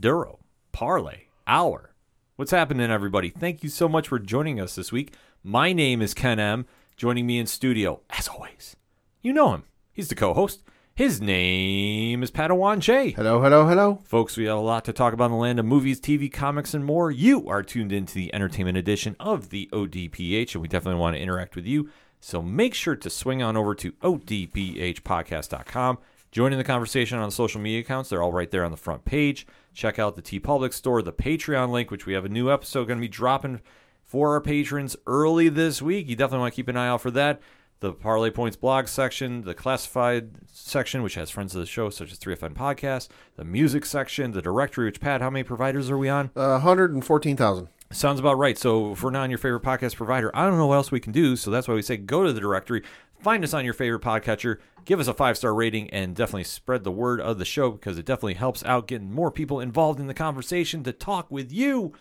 Duro Parlay Hour. What's happening, everybody? Thank you so much for joining us this week. My name is Ken M. Joining me in studio, as always, you know him. He's the co host. His name is Padawan Che. Hello, hello, hello. Folks, we have a lot to talk about in the land of movies, TV, comics, and more. You are tuned into the entertainment edition of the ODPH, and we definitely want to interact with you. So make sure to swing on over to odphpodcast.com. Join in the conversation on the social media accounts. They're all right there on the front page. Check out the TeePublic store, the Patreon link, which we have a new episode going to be dropping for our patrons early this week. You definitely want to keep an eye out for that the Parlay Points blog section, the classified section, which has friends of the show such as 3FN Podcast, the music section, the directory, which, Pat, how many providers are we on? Uh, 114,000. Sounds about right. So if we're not on your favorite podcast provider, I don't know what else we can do. So that's why we say go to the directory, find us on your favorite podcatcher, give us a five star rating, and definitely spread the word of the show because it definitely helps out getting more people involved in the conversation to talk with you.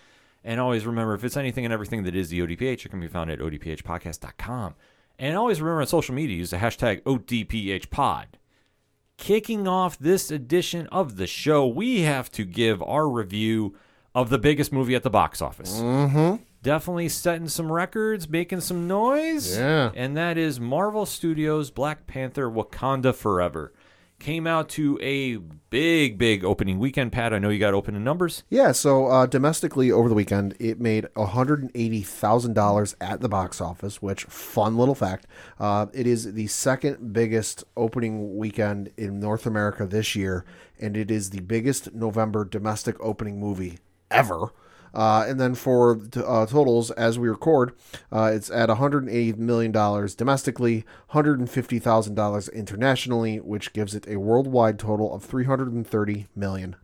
And always remember, if it's anything and everything that is the ODPH, it can be found at odphpodcast.com. And always remember on social media, use the hashtag ODPHpod. Kicking off this edition of the show, we have to give our review of the biggest movie at the box office. Mm-hmm. Definitely setting some records, making some noise. Yeah. And that is Marvel Studios' Black Panther Wakanda Forever. Came out to a big, big opening weekend, Pat. I know you got opening numbers. Yeah, so uh, domestically over the weekend, it made $180,000 at the box office, which, fun little fact, uh, it is the second biggest opening weekend in North America this year, and it is the biggest November domestic opening movie ever. Uh, and then for t- uh, totals, as we record, uh, it's at $180 million domestically, $150,000 internationally, which gives it a worldwide total of $330 million.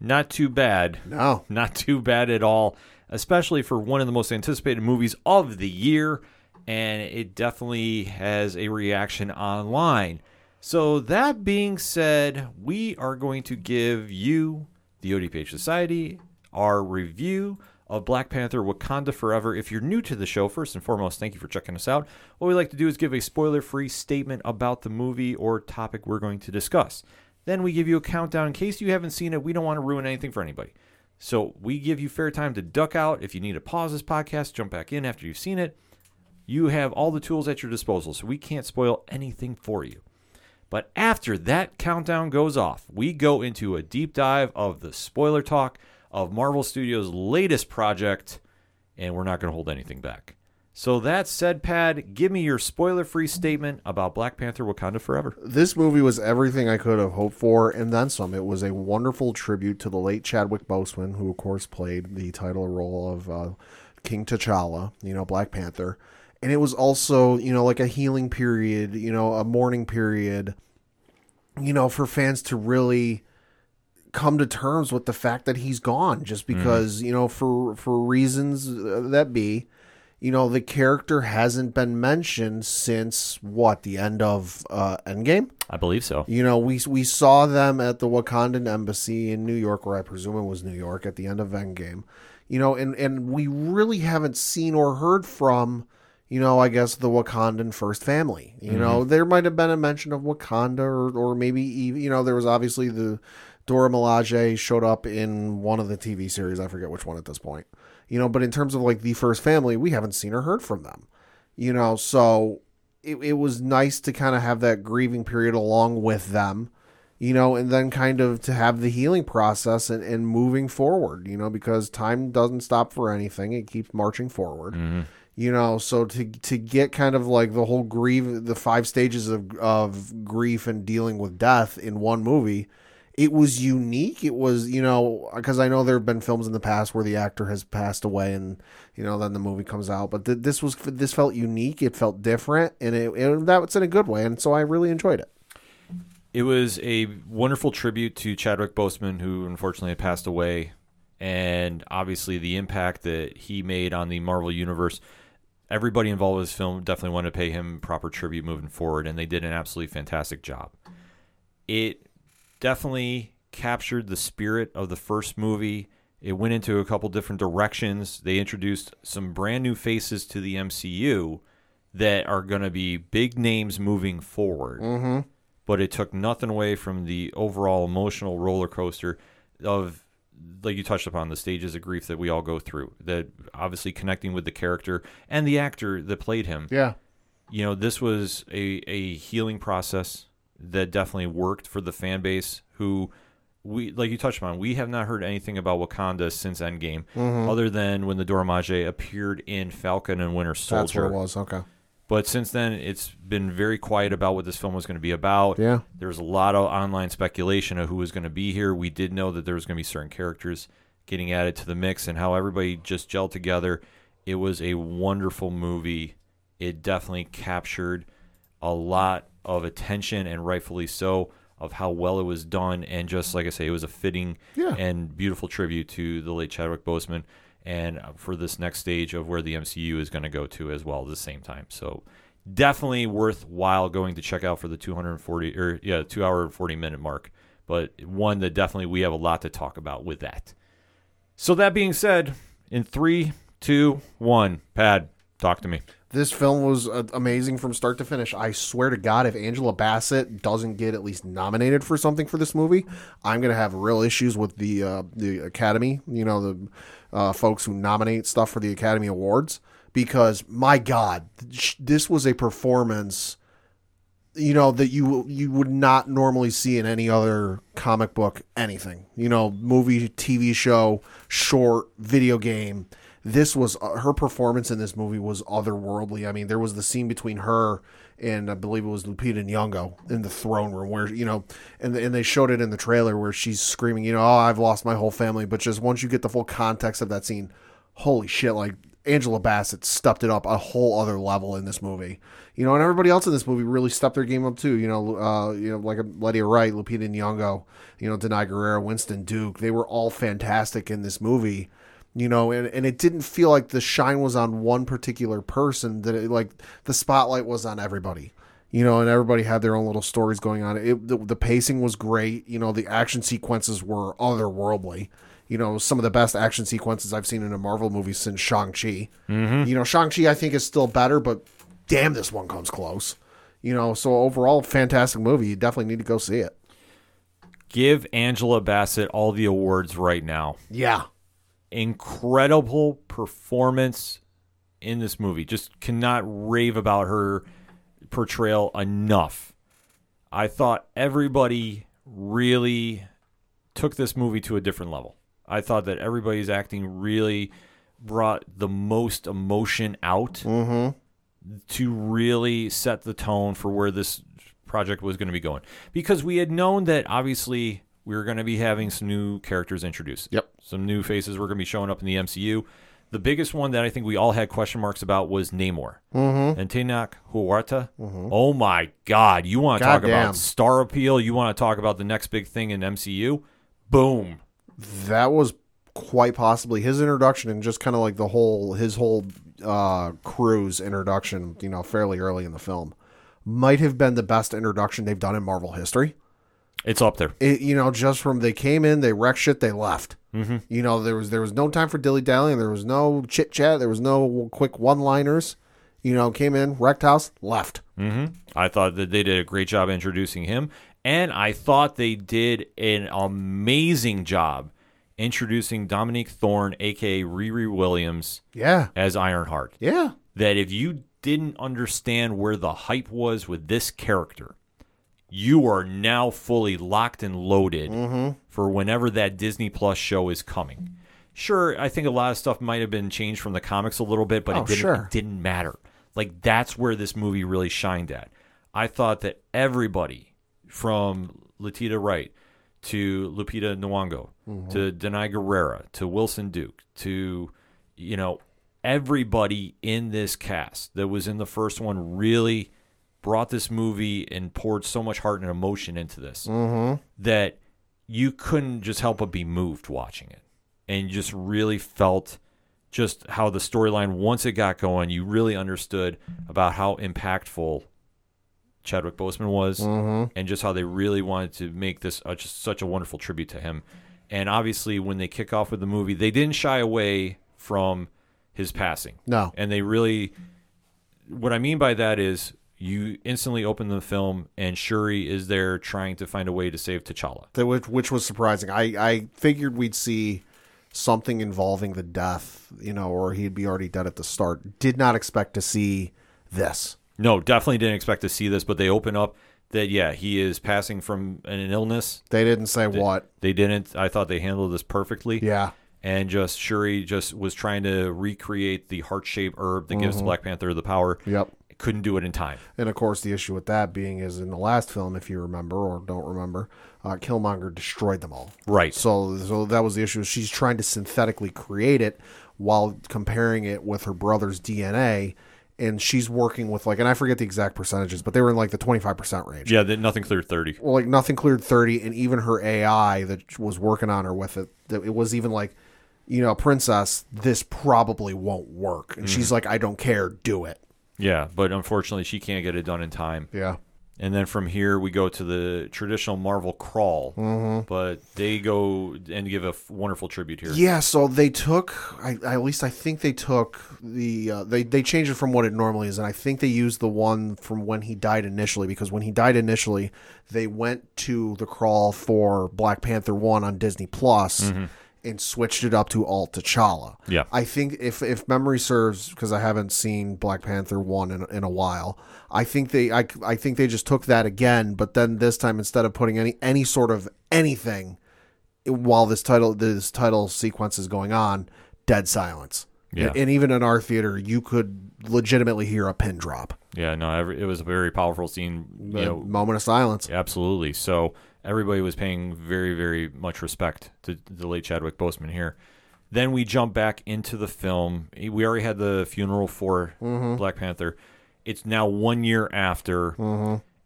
Not too bad. No. Not too bad at all, especially for one of the most anticipated movies of the year. And it definitely has a reaction online. So, that being said, we are going to give you, the ODPH Society, our review of Black Panther Wakanda Forever. If you're new to the show, first and foremost, thank you for checking us out. What we like to do is give a spoiler free statement about the movie or topic we're going to discuss. Then we give you a countdown in case you haven't seen it. We don't want to ruin anything for anybody. So we give you fair time to duck out. If you need to pause this podcast, jump back in after you've seen it. You have all the tools at your disposal, so we can't spoil anything for you. But after that countdown goes off, we go into a deep dive of the spoiler talk of Marvel Studios' latest project, and we're not going to hold anything back. So that said, Pad, give me your spoiler-free statement about Black Panther: Wakanda Forever. This movie was everything I could have hoped for, and then some. It was a wonderful tribute to the late Chadwick Boseman, who, of course, played the title role of uh, King T'Challa, you know, Black Panther. And it was also, you know, like a healing period, you know, a mourning period, you know, for fans to really come to terms with the fact that he's gone just because, you know, for for reasons uh, that be, you know, the character hasn't been mentioned since what, the end of uh Endgame? I believe so. You know, we we saw them at the Wakandan embassy in New York, where I presume it was New York at the end of Endgame. You know, and and we really haven't seen or heard from, you know, I guess the Wakandan first family. You know, there might have been a mention of Wakanda, or or maybe even you know there was obviously the Dora Milaje showed up in one of the TV series. I forget which one at this point. You know, but in terms of like the first family, we haven't seen or heard from them. You know, so it, it was nice to kind of have that grieving period along with them, you know, and then kind of to have the healing process and, and moving forward, you know, because time doesn't stop for anything. It keeps marching forward. Mm-hmm. You know, so to to get kind of like the whole grief the five stages of of grief and dealing with death in one movie, it was unique. It was, you know, because I know there have been films in the past where the actor has passed away and, you know, then the movie comes out. But th- this was this felt unique. It felt different, and it, it that's in a good way. And so I really enjoyed it. it was a wonderful tribute to Chadwick Boseman, who unfortunately had passed away, and obviously the impact that he made on the Marvel universe. Everybody involved with this film definitely wanted to pay him proper tribute moving forward, and they did an absolutely fantastic job. It definitely captured the spirit of the first movie. It went into a couple different directions. They introduced some brand new faces to the MCU that are going to be big names moving forward. Mm-hmm. But it took nothing away from the overall emotional roller coaster of, like you touched upon, the stages of grief that we all go through. That obviously connecting with the character and the actor that played him Yeah. you know, this was a, a healing process that definitely worked for the fan base who we like you touched on, we have not heard anything about Wakanda since Endgame, Mm-hmm. other than when the Dora Milaje appeared in Falcon and Winter Soldier. That's where it was. Okay. But since then, it's been very quiet about what this film was going to be about. Yeah. There was a lot of online speculation of who was going to be here. We did know that there was going to be certain characters getting added to the mix and how everybody just gelled together. It was a wonderful movie. It definitely captured a lot of attention, and rightfully so, of how well it was done. And just like I say, it was a fitting Yeah. and beautiful tribute to the late Chadwick Boseman and for this next stage of where the MCU is going to go to as well at the same time. So definitely worthwhile going to check out for the 240 or yeah, 2 hour and 40 minute mark. But one that definitely we have a lot to talk about with that. So that being said, in three, two, one, Pad, talk to me. This film was uh, amazing from start to finish. I swear to God, if Angela Bassett doesn't get at least nominated for something for this movie, I'm gonna have real issues with the uh, the Academy. You know, the uh, folks who nominate stuff for the Academy Awards because my God, this was a performance. You know that you you would not normally see in any other comic book anything. You know, movie, TV show, short, video game this was uh, her performance in this movie was otherworldly. I mean, there was the scene between her and I believe it was Lupita Nyong'o in the throne room where you know, and and they showed it in the trailer where she's screaming, you know, oh, I've lost my whole family. But just once you get the full context of that scene, holy shit! Like Angela Bassett stepped it up a whole other level in this movie. You know, and everybody else in this movie really stepped their game up too. You know, uh, you know, like Letty Wright, Lupita Nyong'o, you know, Danai Gurira, Winston Duke. They were all fantastic in this movie you know and, and it didn't feel like the shine was on one particular person that it, like the spotlight was on everybody you know and everybody had their own little stories going on. It the, the pacing was great you know the action sequences were otherworldly. You know some of the best action sequences i've seen in a marvel movie since shang-chi. Mm-hmm. You know shang-chi i think is still better but damn this one comes close. You know so overall fantastic movie. You definitely need to go see it. Give Angela Bassett all the awards right now. yeah incredible performance in this movie. Just cannot rave about her portrayal enough. I thought everybody really took this movie to a different level. I thought that everybody's acting really brought the most emotion out mm-hmm. to really set the tone for where this project was going to be going. Because we had known that obviously were going to be having some new characters introduced. Yep. Some new faces were going to be showing up in the MCU. The biggest one that I think we all had question marks about was Namor mm-hmm. and Tenoch Huerta. Oh my God! You want to talk Goddamn. about star appeal? You want to talk about the next big thing in MCU? Boom! that was quite possibly his introduction and just kind of like the whole his whole uh crew's introduction you know fairly early in the film might have been the best introduction they've done in marvel history It's up there. it, you know just from they came in they wrecked shit they left. Mm-hmm. you know there was there was no time for dilly dallying there was no chit chat there was no quick one liners you know came in wrecked house left. Hmm I thought that they did a great job introducing him, and I thought they did an amazing job introducing Dominique Thorne, aka Riri Williams, yeah. as Ironheart. yeah. That if you didn't understand where the hype was with this character, you are now fully locked and loaded mm-hmm. for whenever that Disney Plus show is coming. Sure, I think a lot of stuff might have been changed from the comics a little bit, but Oh, it, didn't, sure. it didn't matter. Like that's where this movie really shined at. I thought that everybody from Letitia Wright to Lupita Nyong'o mm-hmm. to Danai Gurira to Winston Duke to you know everybody in this cast that was in the first one really brought this movie and poured so much heart and emotion into this that you couldn't just help but be moved watching it. And you just really felt just how the storyline, once it got going, you really understood about how impactful Chadwick Boseman was and just how they really wanted to make this uh, just such a wonderful tribute to him. And obviously, when they kick off with the movie, they didn't shy away from his passing. No. And they really, what I mean by that is you instantly open the film and Shuri is there trying to find a way to save T'Challa. That which, which was surprising. I, I figured we'd see something involving the death, you know, or he'd be already dead at the start. Did not expect to see this. No, definitely didn't expect to see this, but they open up that, yeah, he is passing from an illness. They didn't say what. They didn't. I thought they handled this perfectly. Yeah. And just Shuri just was trying to recreate the heart shaped herb that gives mm-hmm. Black Panther the power. Yep. Couldn't do it in time. And of course, the issue with that being is in the last film, if you remember or don't remember, uh, Killmonger destroyed them all. Right. So, so that was the issue. She's trying to synthetically create it while comparing it with her brother's DNA, and she's working with like, and I forget the exact percentages, but they were in like the twenty five percent range. Yeah, that nothing cleared 30. Well, like nothing cleared thirty, and even her AI that was working on her with it, that it was even like, you know, princess, this probably won't work, and she's like, I don't care, do it. Yeah, but unfortunately, she can't get it done in time. Yeah. And then from here, we go to the traditional Marvel crawl. Mm-hmm. But they go and give a f- wonderful tribute here. Yeah, so they took, I, I- at least I think they took the, uh, they, they changed it from what it normally is, and I think they used the one from when he died initially, because when he died initially, they went to the crawl for Black Panther 1 on Disney Plus and switched it up to Alt T'Challa. Yeah. I think if, if memory serves, because I haven't seen Black Panther 1 in, in a while, I think they, I, I think they just took that again, but then this time, instead of putting any, any sort of anything, while this title this title sequence is going on, dead silence. Yeah. And even in our theater, you could legitimately hear a pin drop. Yeah, no, every, it was a very powerful scene. You know, moment of silence. absolutely. So everybody was paying very, very much respect to the late Chadwick Boseman here. Then we jump back into the film. We already had the funeral for Black Panther. It's now one year after,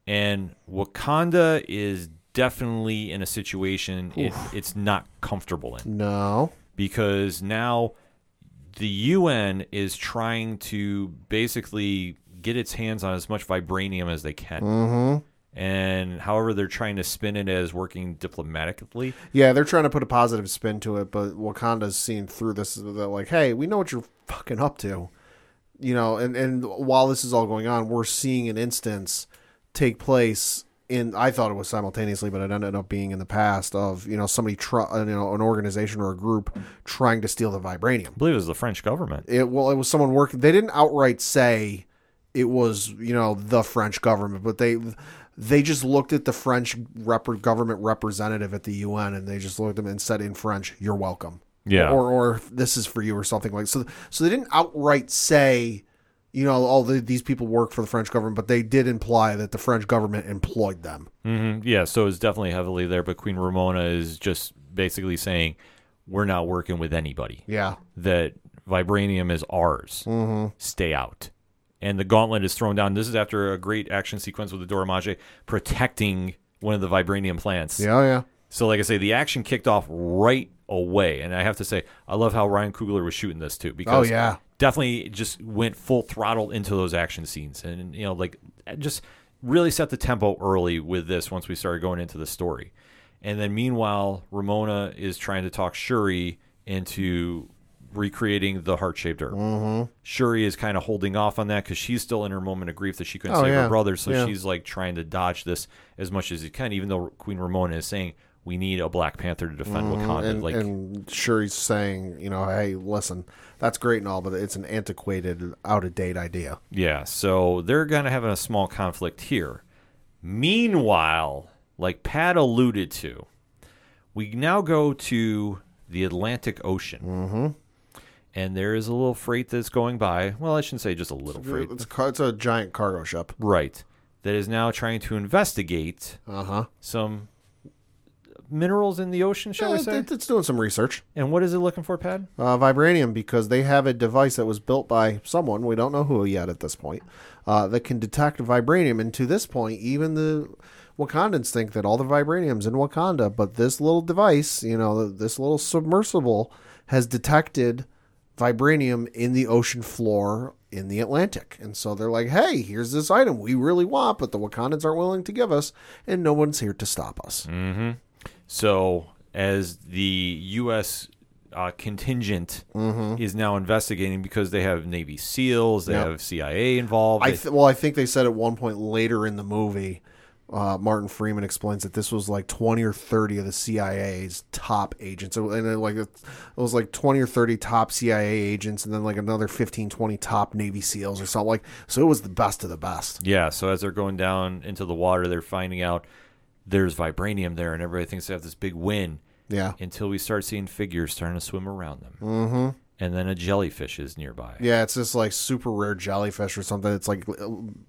and Wakanda is definitely in a situation it, it's not comfortable in No. because now the UN is trying to basically get its hands on as much vibranium as they can. Mm-hmm. And however, they're trying to spin it as working diplomatically. Yeah, they're trying to put a positive spin to it, but Wakanda's seeing through this. They're like, hey, we know what you're fucking up to. You know, and, and while this is all going on, we're seeing an instance take place in, I thought it was simultaneously, but it ended up being in the past of, you know, somebody, try, uh, you know, an organization or a group trying to steal the vibranium. I believe it was the French government. it well it was someone working they didn't outright say it was you know the french government but they they just looked at the french rep- government representative at the un and they just looked at them and said in french you're welcome Yeah. or or this is for you or something like so so they didn't outright say you know all the, these people work for the french government but they did imply that the french government employed them hmm Yeah, so it's definitely heavily there. But Queen Ramonda is just basically saying, we're not working with anybody. yeah that vibranium is ours. Stay out. And the gauntlet is thrown down. This is after a great action sequence with the Dora Milaje protecting one of the vibranium plants. yeah oh, yeah So, like I say, the action kicked off right away. And I have to say, I love how Ryan Coogler was shooting this too. Because Oh, yeah. definitely just went full throttle into those action scenes. And, you know, like just really set the tempo early with this once we started going into the story. And then meanwhile, Ramonda is trying to talk Shuri into recreating the heart shaped herb. Mm-hmm. Shuri is kind of holding off on that because she's still in her moment of grief that she couldn't Oh, save yeah. her brother. So Yeah. she's like trying to dodge this as much as he can, even though Queen Ramonda is saying we need a Black Panther to defend Wakanda. Mm-hmm. and, like, and Shuri's saying, you know, hey, listen, that's great and all, but it's an antiquated, out of date idea. yeah. So they're gonna have a small conflict here. Meanwhile, like Pat alluded to, we now go to the Atlantic Ocean. Mm-hmm. And there is a little freight that's going by. Well, I shouldn't say just a little freight. It's a, it's a giant cargo ship. Right. That is now trying to investigate Uh huh. some minerals in the ocean, shall we say? it- it's doing some research. and what is it looking for, Pad? uh, vibranium because they have a device that was built by someone we don't know who yet at this point uh, that can detect vibranium. And to this point, even the Wakandans think that all the vibranium's in Wakanda, but this little device, you know, this little submersible has detected vibranium in the ocean floor in the Atlantic. And so they're like, hey, here's this item we really want, but the Wakandans aren't willing to give us, and no one's here to stop us. So, as the U.S. Uh, contingent is now investigating because they have Navy SEALs, they Yep. have CIA involved. I th- well, I think they said at one point later in the movie, uh, Martin Freeman explains that this was like twenty or thirty of the CIA's top agents, and it, like it was like twenty or thirty top CIA agents, and then like another 15, 20 top Navy SEAls or something like. So it was the best of the best. yeah, so as they're going down into the water, they're finding out there's vibranium there, and everybody thinks they have this big win Yeah, until we start seeing figures starting to swim around them. Mm-hmm. And then a jellyfish is nearby. yeah, it's this like super rare jellyfish or something. It's like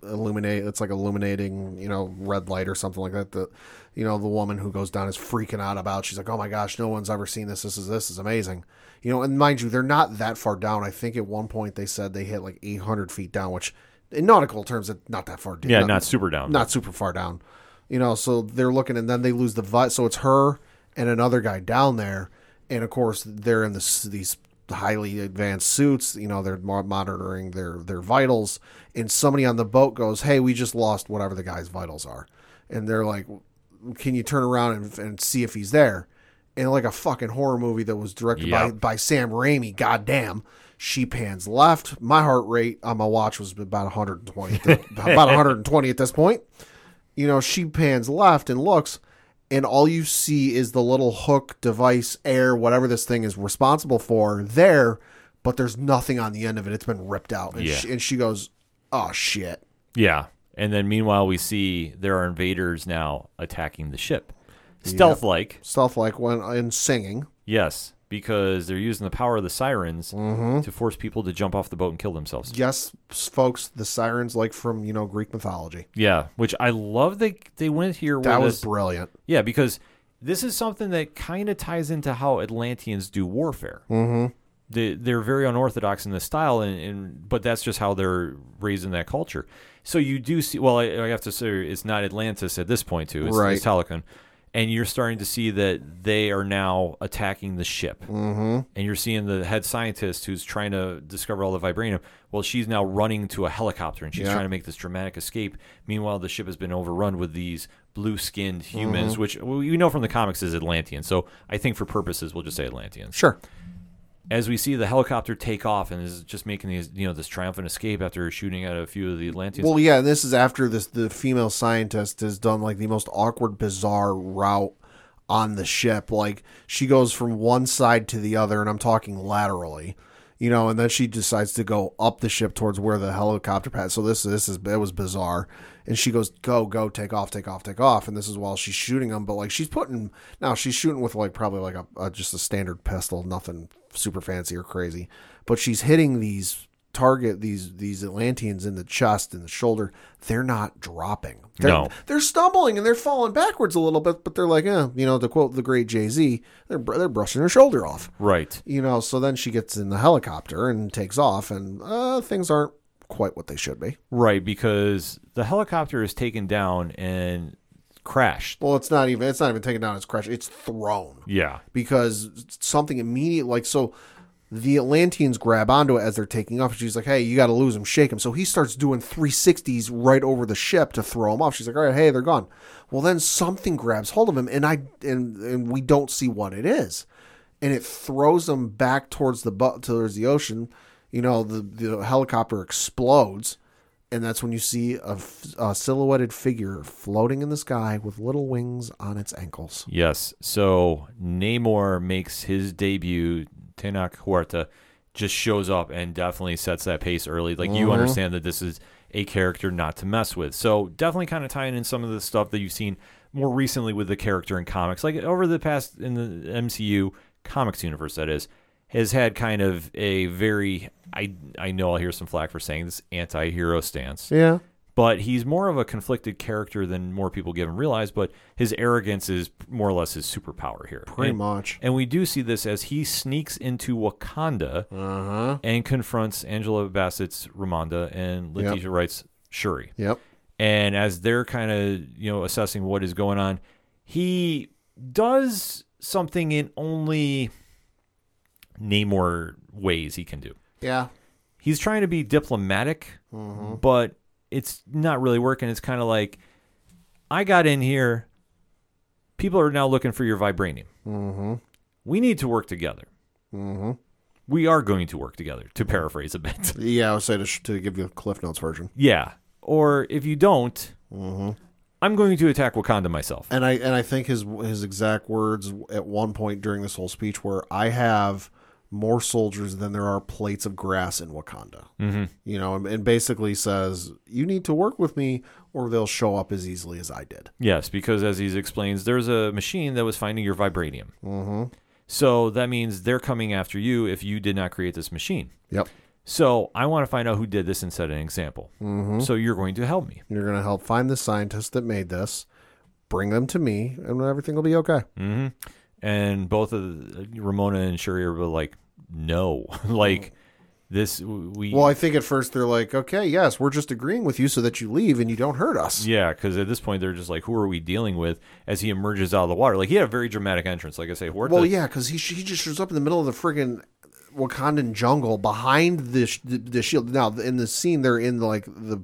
illuminate. It's like illuminating, you know, red light or something like that. The, you know, the woman who goes down is freaking out about. She's like, "Oh my gosh, no one's ever seen this. This is this is amazing." You know, and mind you, they're not that far down. I think at one point they said they hit like 800 feet down, which in nautical terms, it's not that far. Down. Yeah, not super down. not super far down. You know, so they're looking, and then they lose the vi- so it's her and another guy down there, and of course they're in this these highly advanced suits. You know, they're monitoring their their vitals, and somebody on the boat goes, "Hey, we just lost whatever the guy's vitals are," and they're like, "Can you turn around and, and see if he's there?" And like a fucking horror movie that was directed by Yep. by Sam Raimi, goddamn. She pans left. My heart rate on my watch was about 120, about 120 at this point you know, she pans left and looks, and all you see is the little hook device, air, whatever this thing is responsible for, there, but there's nothing on the end of it. It's been ripped out. And, Yeah. she, and she goes, oh, shit. Yeah. And then meanwhile, we see there are invaders now attacking the ship. Stealth like, Stuff like when in singing. yes, because they're using the power of the sirens Mm-hmm. to force people to jump off the boat and kill themselves. Yes, folks, the sirens like from, you know, Greek mythology. Yeah, which I love they they went here with That was this- brilliant. Yeah, because this is something that kind of ties into how Atlanteans do warfare. Mm-hmm. They, they're very unorthodox in this style, and, and but that's just how they're raised in that culture. So you do see. Well, I, I have to say it's not Atlantis at this point too. It's, Right. it's Talokan. And you're starting to see that they are now attacking the ship. Mm-hmm. And you're seeing the head scientist who's trying to discover all the vibranium. Well, she's now running to a helicopter and she's Yeah. trying to make this dramatic escape. Meanwhile, the ship has been overrun with these blue skinned humans, Mm-hmm. which we know from the comics is Atlantean. So I think for purposes, we'll just say Atlantean. Sure. As we see the helicopter take off and is just making these, you know, this triumphant escape after shooting at a few of the Atlanteans. Well, yeah, and this is after this the female scientist has done like the most awkward, bizarre route on the ship. Like she goes from one side to the other, and I'm talking laterally, you know, and then she decides to go up the ship towards where the helicopter pad. So this this is it was bizarre, and she goes go go take off take off take off, and this is while she's shooting them. But like she's putting now she's shooting with like probably like a, a just a standard pistol, nothing super fancy or crazy, but she's hitting these target these these Atlanteans in the chest and the shoulder, they're not dropping. They're, No. they're stumbling and they're falling backwards a little bit, but they're like, eh, you know, to quote the great Jay Z, they're they're brushing her shoulder off. right. You know, so then she gets in the helicopter and takes off, and uh, things aren't quite what they should be. Right, because the helicopter is taken down and crashed. Well, it's not even it's not even taken down; it's crashed. It's thrown. Yeah. because something immediate like so the Atlanteans grab onto it as they're taking off. She's like, "Hey, you got to lose him, shake him." So he starts doing 360s right over the ship to throw him off. She's like, "All right, hey, they're gone." Well, then something grabs hold of him, and I and and we don't see what it is, and it throws him back towards the towards the ocean. You know, the the helicopter explodes. And that's when you see a silhouetted figure floating in the sky with little wings on its ankles. Yes. So Namor makes his debut. Tenoch Huerta just shows up and definitely sets that pace early. Like you mm-hmm. understand that this is a character not to mess with. So definitely kind of tying in some of the stuff that you've seen more recently with the character in comics, like over the past in the MCU comics universe. That is has had kind of a very I I know I'll hear some flack for saying this anti-hero stance. Yeah. but he's more of a conflicted character than more people give him realize. But his arrogance is more or less his superpower here. Pretty and, much. And we do see this as he sneaks into Wakanda Uh huh. and confronts Angela Bassett's Ramonda and Yep. Letitia Wright's Shuri. Yep. And as they're kind of, you know, assessing what is going on, he does something in only Namor ways he can do. Yeah. He's trying to be diplomatic, but it's not really working. It's kind of like, I got in here. People are now looking for your vibranium. Mm-hmm. We need to work together. Mm-hmm. We are going to work together, to paraphrase a bit. Yeah, I would say to, sh- to give you a Cliff Notes version. yeah. Or if you don't, Mm-hmm. I'm going to attack Wakanda myself. And I and I think his his exact words at one point during this whole speech were, "I have more soldiers than there are plates of grass in Wakanda." Mm-hmm. You know, and, and basically says, "You need to work with me, or they'll show up as easily as I did." Yes, because as he explains, there's a machine that was finding your vibranium. Mm-hmm. So that means they're coming after you if you did not create this machine. Yep. So I want to find out who did this and set an example. Mm-hmm. So you're going to help me. You're going to help find the scientist that made this, bring them to me, and everything will be okay. hmm And both of the, Ramonda and Shuri are like, no, like this. We Well, I think at first they're like, "Okay, yes, we're just agreeing with you so that you leave and you don't hurt us." Yeah, because at this point they're just like, "Who are we dealing with?" As he emerges out of the water, like he had a very dramatic entrance. Like I say, Huerta, Well, yeah, because he he just shows up in the middle of the friggin' Wakandan jungle behind the sh- the, the shield. Now in the scene, they're in like the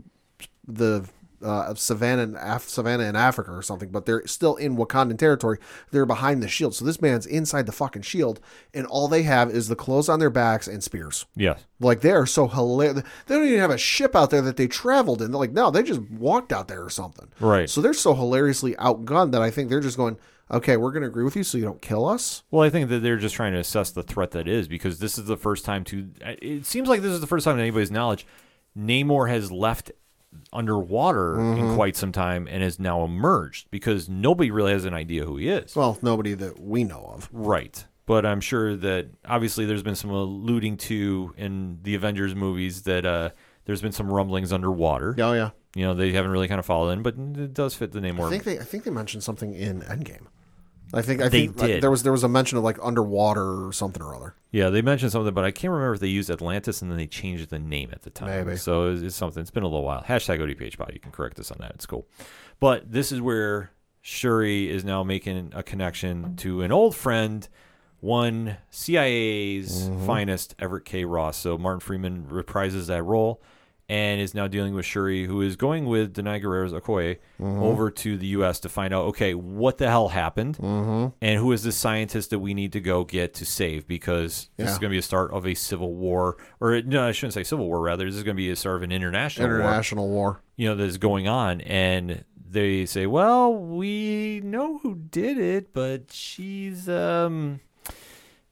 the uh, savannah in Af- savannah in Africa or something, but they're still in Wakandan territory. They're behind the shield, so this man's inside the fucking shield, and all they have is the clothes on their backs and spears. yes, Like they are so hilarious. They don't even have a ship out there that they traveled in. They're like, no, they just walked out there or something. Right. So they're so hilariously outgunned that I think they're just going, okay, we're going to agree with you so you don't kill us. Well, I think that they're just trying to assess the threat that is because this is the first time to. It seems like this is the first time in anybody's knowledge, Namor has left underwater in quite some time and has now emerged because nobody really has an idea who he is. Well, nobody that we know of. Right. But I'm sure that obviously there's been some alluding to in the Avengers movies that uh, there's been some rumblings underwater. Oh yeah. You know, they haven't really kind of followed in, but it does fit the Namor. I think they I think they mentioned something in Endgame. I think I They think did. there was there was a mention of like underwater or something or other. Yeah, they mentioned something, but I can't remember if they used Atlantis and then they changed the name at the time. Maybe. So it's, it's something. It's been a little while. Hashtag ODPHpod. You can correct us on that. It's cool. But this is where Shuri is now making a connection to an old friend, one CIA's Mm-hmm. finest, Everett K. Ross. So Martin Freeman reprises that role and is now dealing with Shuri, who is going with Danai Gurira's Okoye Mm-hmm. over to the U.S. to find out, okay, what the hell happened, Mm-hmm. and who is the scientist that we need to go get to save because this is going to be a start of a civil war, or no, I shouldn't say civil war. Rather, this is going to be a start of an international, war, International war. you know, that is going on, and they say, well, we know who did it, but she's um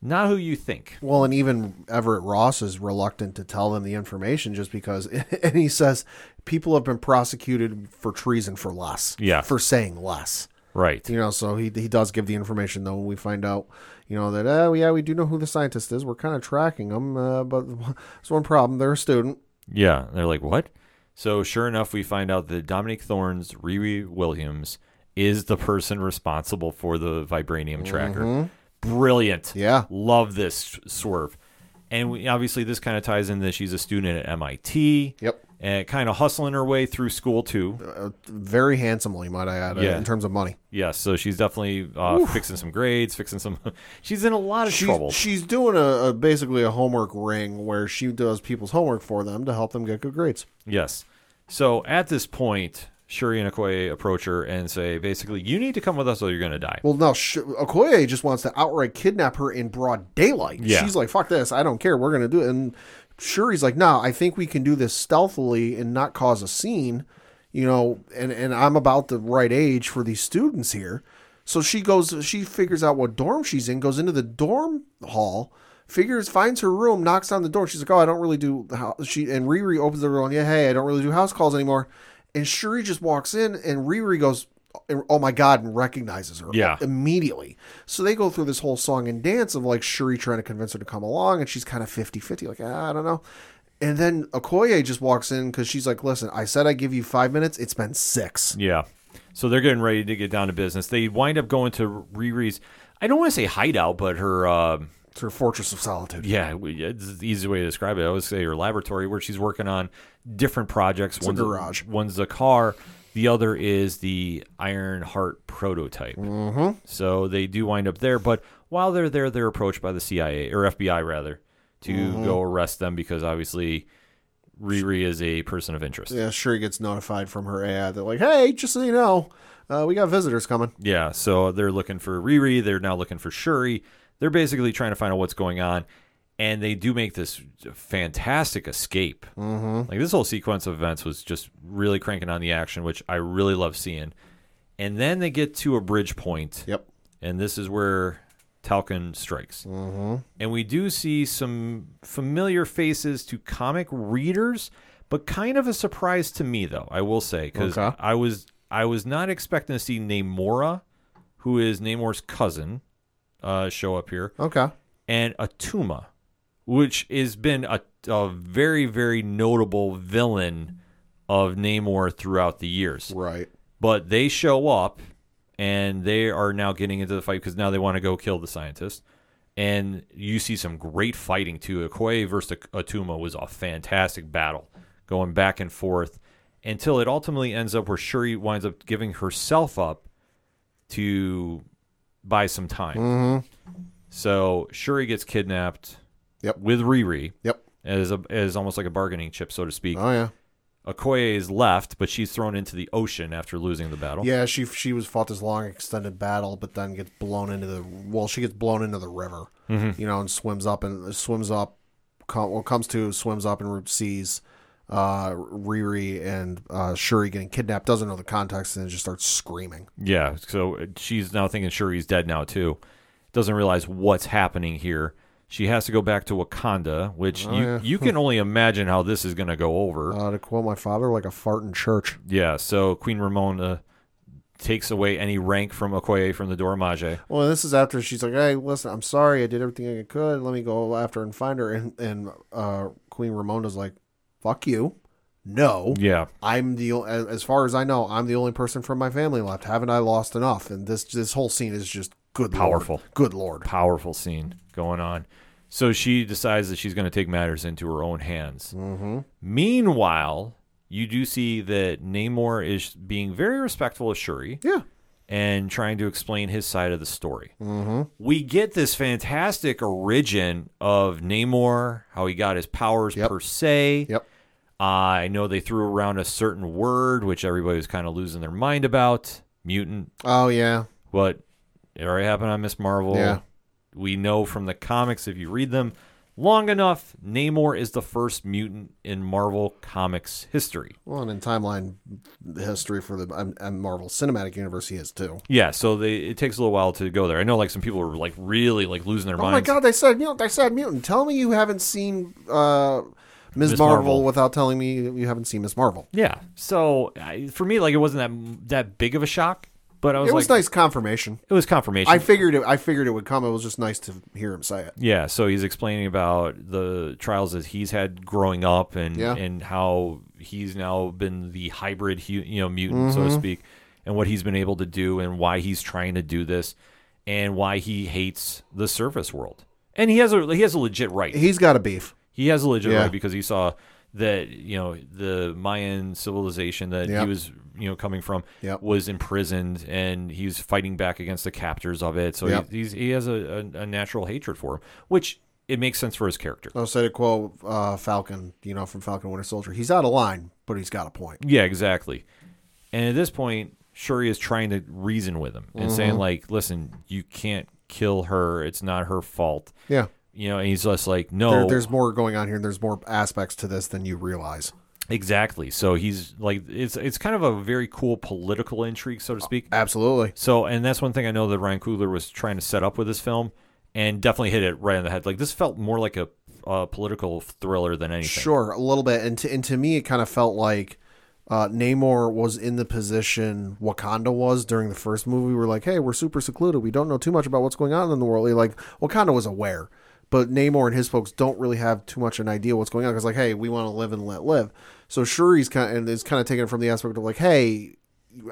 not who you think. Well, and even Everett Ross is reluctant to tell them the information just because, and he says people have been prosecuted for treason for less. Yeah. For saying less. Right. You know, so he he does give the information though. When we find out, you know, that oh yeah, we do know who the scientist is. We're kind of tracking them, uh, but there's one problem. They're a student. Yeah, they're like, what? So sure enough, we find out that Dominique Thorne's Riri Williams is the person responsible for the vibranium tracker. Brilliant. Yeah. Love this swerve. And we, obviously, this kind of ties in that she's a student at MIT. Yep. And kind of hustling her way through school, too. Uh, very handsomely, might I add, uh, Yeah. in terms of money. Yes, so she's definitely uh, fixing some grades, fixing some. she's in a lot of She's, trouble. she's doing a, a basically a homework ring where she does people's homework for them to help them get good grades. Yes. So at this point, Shuri and Okoye approach her and say, basically, you need to come with us or you're going to die. Well, no, Sh- Okoye just wants to outright kidnap her in broad daylight. Yeah. She's like, "Fuck this! I don't care. We're gonna do it." And Shuri's like, "No, I think we can do this stealthily and not cause a scene." You know, and and I'm about the right age for these students here. So she goes, she figures out what dorm she's in, goes into the dorm hall, figures, finds her room, knocks on the door. She's like, "Oh, I don't really do." House. She and Riri opens the door and yeah, hey, I don't really do house calls anymore. And Shuri just walks in, and Riri goes, "Oh my god!" and recognizes her Yeah. immediately. So they go through this whole song and dance of like Shuri trying to convince her to come along, and she's kind of 50 50, like, ah, I don't know. And then Okoye just walks in because she's like, "Listen, I said I give you five minutes. It's been six. Yeah. So they're getting ready to get down to business. They wind up going to Riri's. I don't want to say hideout, but her. Uh, her fortress of solitude. yeah, we- it's the easy way to describe it. I would say her laboratory where she's working on different projects. one's a garage. One's a car. The other is the Iron Heart prototype. Mm-hmm. So they do wind up there. But while they're there, they're approached by the CIA or FBI rather to Mm-hmm. go arrest them because obviously Riri is a person of interest. Yeah, Shuri gets notified from her ad. They're like, "Hey, just so you know, uh, we got visitors coming." Yeah, so they're looking for Riri. They're now looking for Shuri. They're basically trying to find out what's going on, and they do make this fantastic escape. Mm-hmm. Like this whole sequence of events was just really cranking on the action, which I really love seeing. And then they get to a bridge point, Yep. and this is where Talokan strikes. Mm-hmm. And we do see some familiar faces to comic readers, but kind of a surprise to me, though. I will say because Okay. I was I was not expecting to see Namora, who is Namor's cousin, uh, show up here, Okay. and Atuma, which has been a, a very very notable villain of Namor throughout the years Right. but they show up and they are now getting into the fight because now they want to go kill the scientist. And you see some great fighting too. Okoye versus Atuma was a fantastic battle, going back and forth until it ultimately ends up where Shuri winds up giving herself up to buy some time. So Shuri gets kidnapped Yep. with Riri Yep. as a, as almost like a bargaining chip, so to speak. Oh yeah. Okoye is left, but she's thrown into the ocean after losing the battle. Yeah, she she was fought this long extended battle, but then gets blown into the well, she gets blown into the river, Mm-hmm. you know, and swims up and swims up. Com, well, comes to swims up and sees uh, Riri and uh, Shuri getting kidnapped. Doesn't know the context and then just starts screaming. Yeah, so uh, she's now thinking Shuri's dead now too. Doesn't realize what's happening here. She has to go back to Wakanda, which you yeah. you can only imagine how this is going to go over. Uh, to quote my father, like a fart in church. yeah, so Queen Ramonda takes away any rank from Okoye from the Dora Milaje. Well, this is after she's like, "Hey, listen, I'm sorry, I did everything I could. Let me go after and find her." And and uh, Queen Ramonda's like, "Fuck you, no." Yeah, I'm the as far as I know, I'm the only person from my family left. Haven't I lost enough? And this this whole scene is just good, Powerful. Lord. good lord. powerful scene going on. So she decides that she's going to take matters into her own hands. Mm-hmm. Meanwhile, you do see that Namor is being very respectful of Shuri. Yeah, and trying to explain his side of the story. Mm-hmm. We get this fantastic origin of Namor, how he got his powers Yep. per se. yep. I know they threw around a certain word, which everybody was kind of losing their mind about mutant, Oh yeah, but it already happened on Miss Marvel. Yeah. We know from the comics, if you read them long enough, Namor is the first mutant in Marvel Comics history. well, and in timeline history for the um, um, Marvel Cinematic Universe, he is too. Yeah, so they, it takes a little while to go there. I know, like some people were like really like losing their minds. Oh my god, they said mutant. They said mutant. Tell me you haven't seen uh, Ms. Ms. Marvel, Marvel. without telling me you haven't seen Ms. Marvel. Yeah. So I, for me, like it wasn't that that big of a shock, but I was It like, was nice confirmation. it was confirmation. I figured it. I figured it would come. It was just nice to hear him say it. yeah. So he's explaining about the trials that he's had growing up and Yeah. and how he's now been the hybrid, hu- you know, mutant, so to Mm-hmm. speak, and what he's been able to do and why he's trying to do this and why he hates the surface world. And he has a he has a legit right. He's got a beef. He has a legit Yeah. right because he saw that you know the Mayan civilization that Yep. he was you know coming from Yep. was imprisoned and he's fighting back against the captors of it. So Yep. he, he's he has a, a, a natural hatred for him, which it makes sense for his character. I'll say to quote uh, Falcon, you know, from Falcon Winter Soldier. He's out of line, but he's got a point. Yeah, exactly. And at this point, Shuri is trying to reason with him and Mm-hmm. saying like, "Listen, you can't kill her. It's not her fault." Yeah. You know, and he's just like, "No, There, there's more going on here, and there's more aspects to this than you realize. exactly." So he's like, it's it's kind of a very cool political intrigue, so to speak. Absolutely. So, and that's one thing I know that Ryan Coogler was trying to set up with this film, and definitely hit it right on the head. Like this felt more like a, a political thriller than anything. Sure, a little bit. And to, and to me, it kind of felt like uh, Namor was in the position Wakanda was during the first movie. We're like, hey, we're super secluded. We don't know too much about what's going on in the world. Like, Wakanda was aware. But Namor and his folks don't really have too much an idea what's going on because like, hey, we want to live and let live. So Shuri's kind of, and is kind of taken from the aspect of like, hey,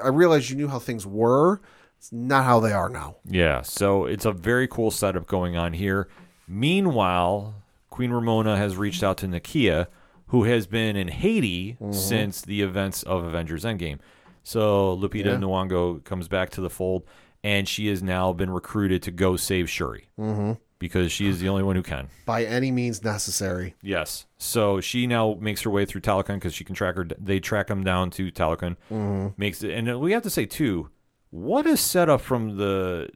I realize you knew how things were. It's not how they are now. Yeah, so it's a very cool setup going on here. Meanwhile, Queen Ramonda has reached out to Nakia, who has been in Haiti Mm-hmm. since the events of Avengers Endgame. So Lupita Yeah. Nyong'o comes back to the fold, and she has now been recruited to go save Shuri Mm-hmm. Because she is the only one who can. By any means necessary. Yes. So she now makes her way through Talokan because she can track her. They track him down to Talokan. Mm-hmm. Makes it, and we have to say too, what a setup from the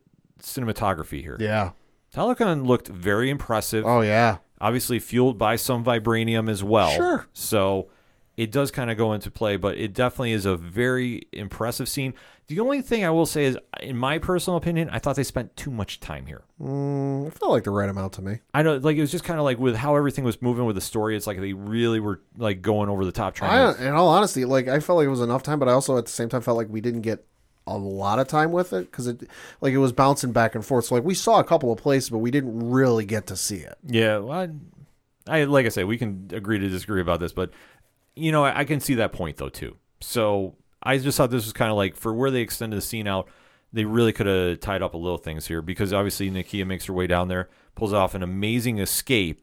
cinematography here. Yeah. Talokan looked very impressive. Oh yeah. Obviously fueled by some vibranium as well. Sure. So it does kind of go into play, but it definitely is a very impressive scene. The only thing I will say is, in my personal opinion, I thought they spent too much time here. Mm, it felt like the right amount to me. I know, like it was just kind of like with how everything was moving with the story. It's like they really were like going over the top trying. I, in all honesty, like I felt like it was enough time, but I also at the same time felt like we didn't get a lot of time with it because it like it was bouncing back and forth. So like we saw a couple of places, but we didn't really get to see it. yeah, well, I, I like I say we can agree to disagree about this, but you know I, I can see that point though too. So I just thought this was kind of like for where they extended the scene out, they really could have tied up a little things here because obviously Nakia makes her way down there, pulls off an amazing escape,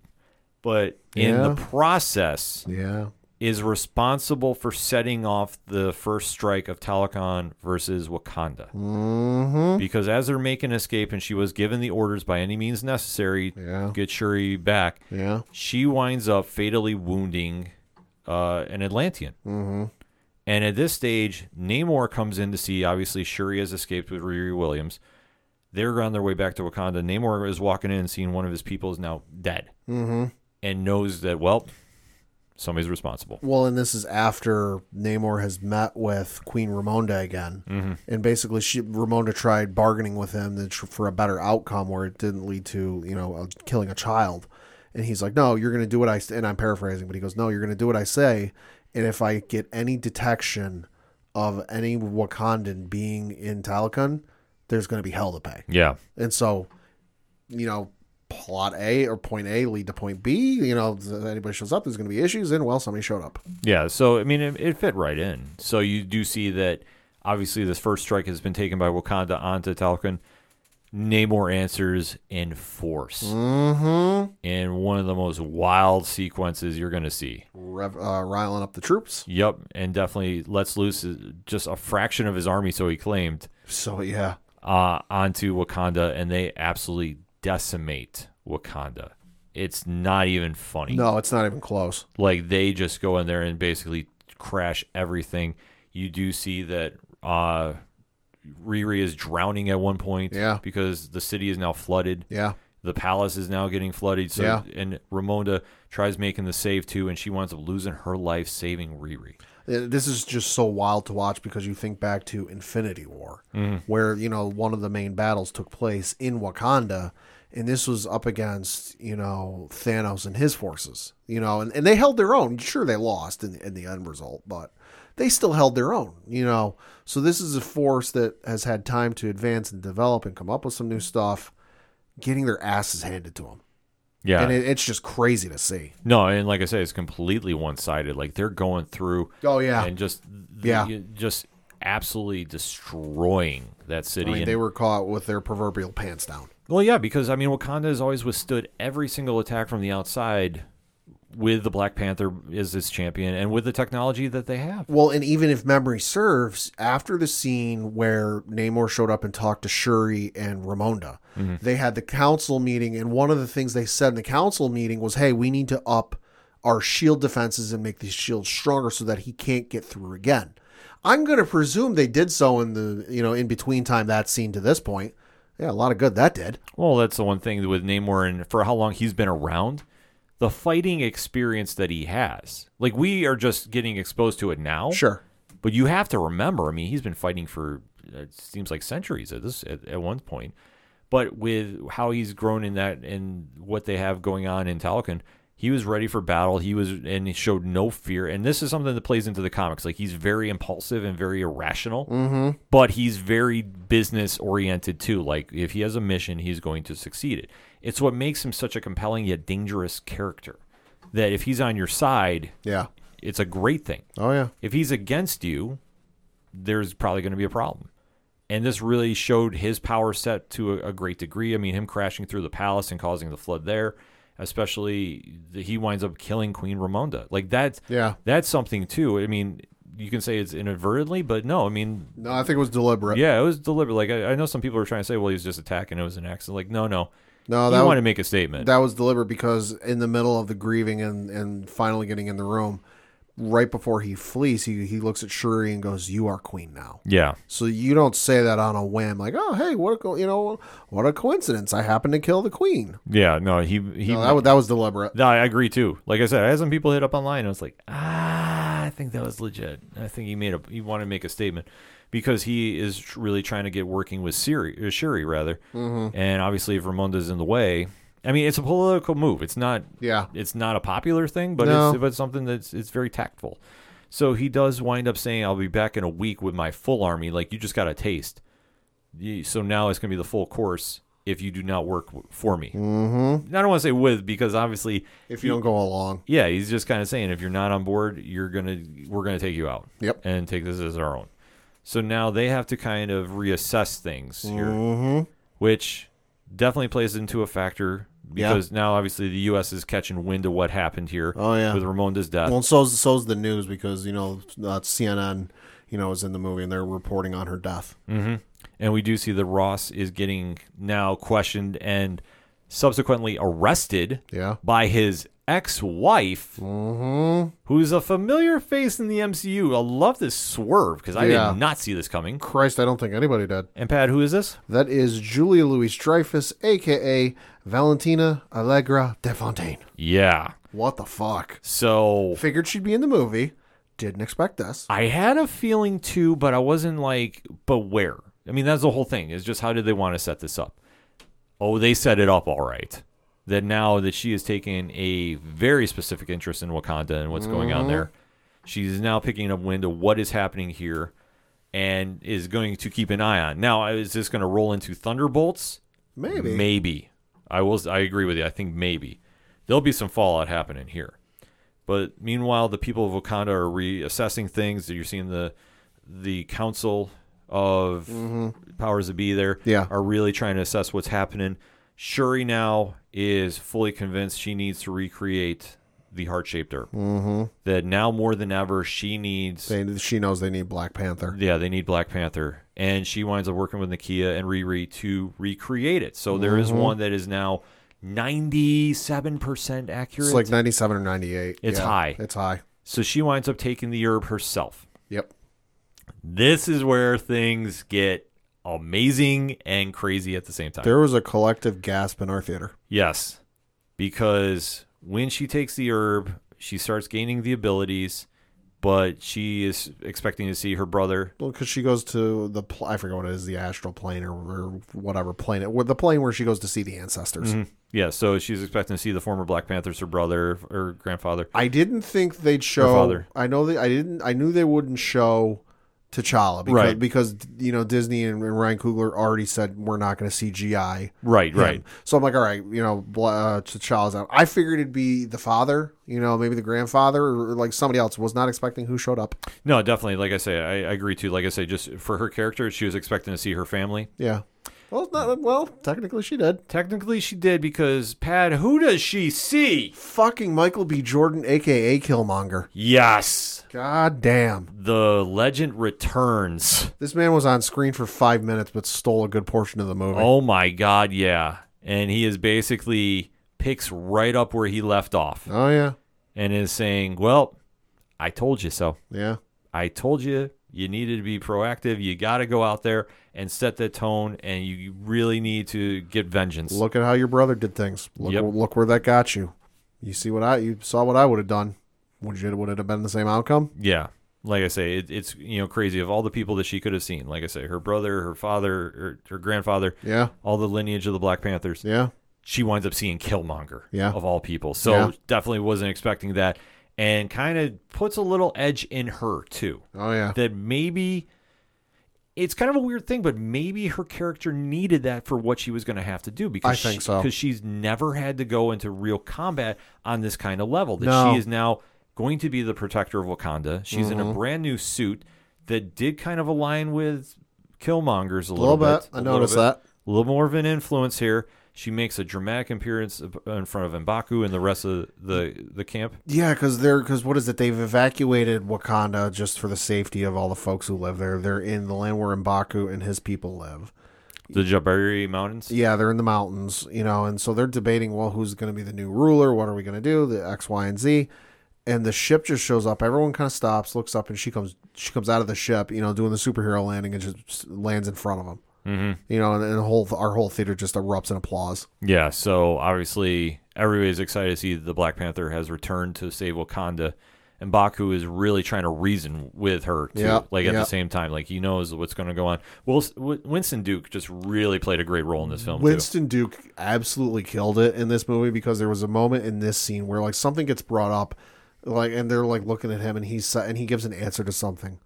but in Yeah. the process Yeah. is responsible for setting off the first strike of Talokan versus Wakanda. Mm-hmm. Because as they're making escape and she was given the orders by any means necessary Yeah. to get Shuri back, Yeah. she winds up fatally wounding uh, an Atlantean. Mm-hmm. And at this stage, Namor comes in to see, obviously, Shuri has escaped with Riri Williams. They're on their way back to Wakanda. Namor is walking in and seeing one of his people is now dead Mm-hmm. and knows that, well, somebody's responsible. Well, and this is after Namor has met with Queen Ramonda again, Mm-hmm. and basically, she Ramonda tried bargaining with him for a better outcome, where it didn't lead to you know killing a child. And he's like, "No, you're going to do what I." s-" And I'm paraphrasing, but he goes, "No, you're going to do what I say, and if I get any detection of any Wakandan being in Talokan, there's going to be hell to pay." Yeah. And so, you know, plot A or point A lead to point B. You know, if anybody shows up, there's going to be issues, and well, somebody showed up. Yeah, so I mean, it, it fit right in. So you do see that obviously this first strike has been taken by Wakanda onto Talokan. Namor answers in force Mm-hmm. in one of the most wild sequences you're going to see. Rev, uh, riling up the troops. Yep, and definitely lets loose just a fraction of his army, so he claimed, So yeah, uh, onto Wakanda, and they absolutely decimate Wakanda. It's not even funny. no, it's not even close. like they just go in there and basically crash everything. You do see that uh Riri is drowning at one point Yeah. because the city is now flooded. Yeah, The palace is now getting flooded. So Yeah. and Ramonda tries making the save too and she winds up losing her life saving Riri. Uh, this is just so wild to watch because you think back to Infinity War, where you know one of the main battles took place in Wakanda, and this was up against you know Thanos and his forces. You know, and, and they held their own. Sure, they lost in, in the end result, but they still held their own. You know, so this is a force that has had time to advance and develop and come up with some new stuff, getting their asses handed to them, Yeah. and it, it's just crazy to see. no, and like I say, it's completely one sided. Like they're going through Oh yeah, and just Yeah. just absolutely destroying that city. I mean and they were caught with their proverbial pants down. Well, yeah, because I mean, Wakanda has always withstood every single attack from the outside with the Black Panther as its champion and with the technology that they have. Well, and even if memory serves, after the scene where Namor showed up and talked to Shuri and Ramonda, mm-hmm. they had the council meeting, and one of the things they said in the council meeting was, "Hey, we need to up our shield defenses and make these shields stronger so that he can't get through again." I'm going to presume they did so in the you know in between time that scene to this point. Yeah, a lot of good that did. Well, that's the one thing with Namor and for how long he's been around, the fighting experience that he has. Like we are just getting exposed to it now. Sure. But you have to remember, I mean, he's been fighting for it seems like centuries at this at, at one point. But with how he's grown in that and what they have going on in Talokan, He was ready for battle. He was, and he showed no fear. And this is something that plays into the comics. Like he's very impulsive and very irrational, mm-hmm. but he's very business oriented too. Like if he has a mission, he's going to succeed it. It's what makes him such a compelling yet dangerous character. That if he's on your side, Yeah. it's a great thing. Oh yeah. If he's against you, there's probably going to be a problem. And this really showed his power set to a, a great degree. I mean, him crashing through the palace and causing the flood there, especially the, he winds up killing Queen Ramonda. Like that's Yeah. that's something too. I mean, you can say it's inadvertently, but no, I mean, No, I think it was deliberate. yeah, it was deliberate. Like I, I know some people are trying to say, well, he was just attacking. It was an accident. Like no, no, No, he that wanted was, to make a statement. that was deliberate because in the middle of the grieving and and finally getting in the room, right before he flees, he he looks at Shuri and goes, "You are queen now." yeah, So you don't say that on a whim, like, "Oh, hey, what a co- you know, what a coincidence! I happen to kill the queen." yeah. No, he he. No, that was that was deliberate. No, I agree too. Like I said, I had some people hit up online, and I was like, ah, I think that was legit. I think he made a he wanted to make a statement because he is tr- really trying to get working with Siri, or Shuri rather, mm-hmm. and obviously if Ramonda's in the way, I mean it's a political move. It's not Yeah. it's not a popular thing, but No. it's but it's something that's it's very tactful. So he does wind up saying, "I'll be back in a week with my full army." Like you just got a taste. So now it's going to be the full course if you do not work for me. Mm-hmm. I don't want to say with because obviously If you don't go along, yeah, he's just kind of saying if you're not on board, you're gonna we're gonna take you out. Yep. And take this as our own. So now they have to kind of reassess things here, Mm-hmm. which definitely plays into a factor because now obviously the U.S. is catching wind of what happened here. Oh, yeah. with Ramonda's death. well, so's so's the news because you know uh, CNN, you know, is in the movie and they're reporting on her death. hmm And we do see that Ross is getting now questioned and subsequently arrested Yeah. by his ex-wife, Mm-hmm. who's a familiar face in the MCU. I love this swerve because I Yeah. did not see this coming. Christ, I don't think anybody did. And Pat, who is this? That is Julia Louis Dreyfus, aka Valentina Allegra de Fontaine. Yeah. What the fuck? So Figured she'd be in the movie. Didn't expect this. I had a feeling too, but I wasn't like, but where? I mean, that's the whole thing. Is just how did they want to set this up? Oh, they set it up all right. That now that she has taken a very specific interest in Wakanda and what's going on there, she's now picking up wind of what is happening here, and is going to keep an eye on. Now, is this going to roll into Thunderbolts? Maybe. Maybe. I will. I agree with you. I think maybe there'll be some fallout happening here. But meanwhile, the people of Wakanda are reassessing things. You're seeing the the council of powers that be there Mm-hmm. Yeah. are really trying to assess what's happening. Shuri now is fully convinced she needs to recreate the heart shaped herb. Mm-hmm. That now more than ever she needs. They, she knows they need Black Panther. Yeah, they need Black Panther, and she winds up working with Nakia and Riri to recreate it. So there is one that is now ninety-seven percent accurate. It's like 97 or 98. It's Yeah, high. It's high. so she winds up taking the herb herself. Yep. This is where things get amazing and crazy at the same time. There was a collective gasp in our theater. Yes, because when she takes the herb, she starts gaining the abilities, but she is expecting to see her brother. Well, because she goes to the, pl- I forget what it is, the astral plane or, or whatever plane, it, the plane where she goes to see the ancestors. Mm-hmm. Yeah, so she's expecting to see the former Black Panthers, her brother or grandfather. I didn't think they'd show. father. I know they. I didn't. I knew they wouldn't show T'Challa because, Right. because you know Disney and, and Ryan Coogler already said we're not going to see GI. Right, him. right. So I'm like, all right, you know, uh, T'Challa's out. I figured it'd be the father, you know, maybe the grandfather or, or like somebody else. Was not expecting who showed up. No, definitely. Like I say, I, I agree too. Like I say, just for her character, she was expecting to see her family. Yeah. Well, not well. Technically, she did. Technically, she did because Pad, who does she see? Fucking Michael B. Jordan, aka Killmonger. Yes, God damn. the legend returns. This man was on screen for five minutes, but stole a good portion of the movie. Oh my God, yeah. And he is basically picks right up where he left off Oh yeah, and is saying, "Well, I told you so. yeah. I told you you needed to be proactive. You got to go out there and set the tone, and you really need to get vengeance." Look at how your brother did things. Look, Yep. look where that got you. You see what I you saw what I would have done. Would you would it have been the same outcome? Yeah. Like I say, it, it's you know crazy of all the people that she could have seen. Like I say, her brother, her father, her, her grandfather, Yeah, all the lineage of the Black Panthers. yeah. she winds up seeing Killmonger, Yeah. of all people. So Yeah. definitely wasn't expecting that, and kind of puts a little edge in her too. Oh yeah. That maybe it's kind of a weird thing, but maybe her character needed that for what she was going to have to do because I think she- so. because she's never had to go into real combat on this kind of level. That No. she is now going to be the protector of Wakanda. She's in a Mm-hmm. brand new suit that did kind of align with Killmonger's a a little, little bit. I little noticed bit. that. A little more of an influence here. She makes a dramatic appearance in front of Mbaku and the rest of the the camp. Yeah, because they're because what is it? They've evacuated Wakanda just for the safety of all the folks who live there. They're in the land where Mbaku and his people live. The Jabari Mountains. Yeah, they're in the mountains, you know, and so they're debating, well, who's going to be the new ruler? What are we going to do? The X, Y, and Z. And the ship just shows up. Everyone kind of stops, looks up, and she comes. She comes out of the ship, you know, doing the superhero landing, and just lands in front of them. Mm-hmm. You know, and, and the whole our whole theater just erupts in applause. Yeah, so obviously everybody's excited to see the Black Panther has returned to save Wakanda, and Baku is really trying to reason with her too. Yeah, like at yeah. the same time, like he knows what's going to go on. Well, Winston Duke just really played a great role in this film. too. Winston Duke absolutely killed it in this movie because there was a moment in this scene where like something gets brought up, like and they're like looking at him and he's and he gives an answer to something,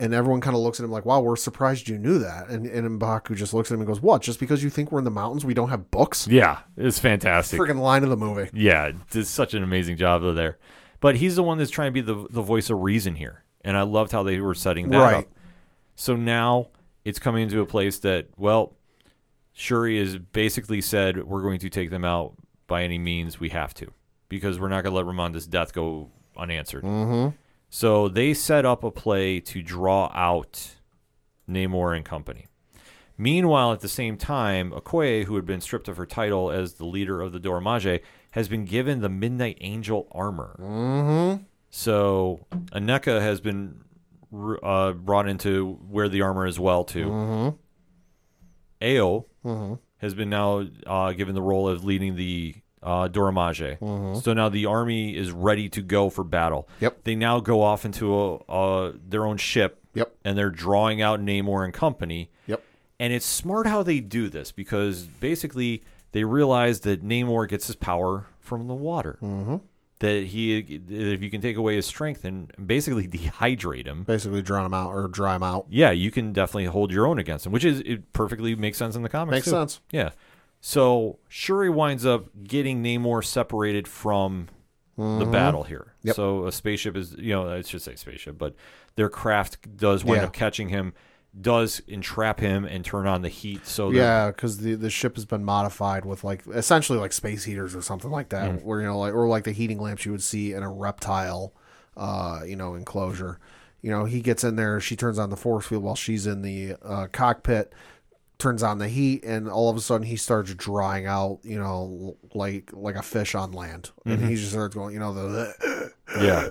and everyone kind of looks at him like, "Wow, we're surprised you knew that." And and Mbaku just looks at him and goes, "What? Just because you think we're in the mountains, we don't have books?" Yeah, it's fantastic. Freaking line of the movie. Yeah, did such an amazing job of there. But he's the one that's trying to be the the voice of reason here, and I loved how they were setting that Right. up. So now it's coming into a place that well, Shuri has basically said we're going to take them out by any means we have to because we're not going to let Ramonda's death go unanswered. Mm-hmm. So they set up a play to draw out Namor and company. Meanwhile, at the same time, Okoye, who had been stripped of her title as the leader of the Dora Milaje, has been given the Midnight Angel armor. Mm-hmm. So Aneka has been uh, brought into wear the armor as well too. Mm-hmm. Ayo has been now uh, given the role of leading the uh, Dora Milaje. So now the army is ready to go for battle. Yep. They now go off into a, uh, their own ship. Yep. And they're drawing out Namor and company. Yep. And it's smart how they do this because basically they realize that Namor gets his power from the water. Mm-hmm. That he, if you can take away his strength and basically dehydrate him, Basically, drown him out or dry him out. yeah, you can definitely hold your own against him, which is it perfectly makes sense in the comics. Makes too. sense. Yeah. So Shuri winds up getting Namor separated from the battle here. Mm-hmm. Yep. So a spaceship is, you know, I should say spaceship, but their craft does wind Yeah. up catching him, does entrap him and turn on the heat. So that Yeah, because the the ship has been modified with like essentially like space heaters or something like that, Mm. where you know like or like the heating lamps you would see in a reptile, uh, you know, enclosure. You know, he gets in there, she turns on the force field while she's in the uh, cockpit, turns on the heat, and all of a sudden he starts drying out. You know, like like a fish on land, Mm-hmm. and he just starts going. You know the Yeah.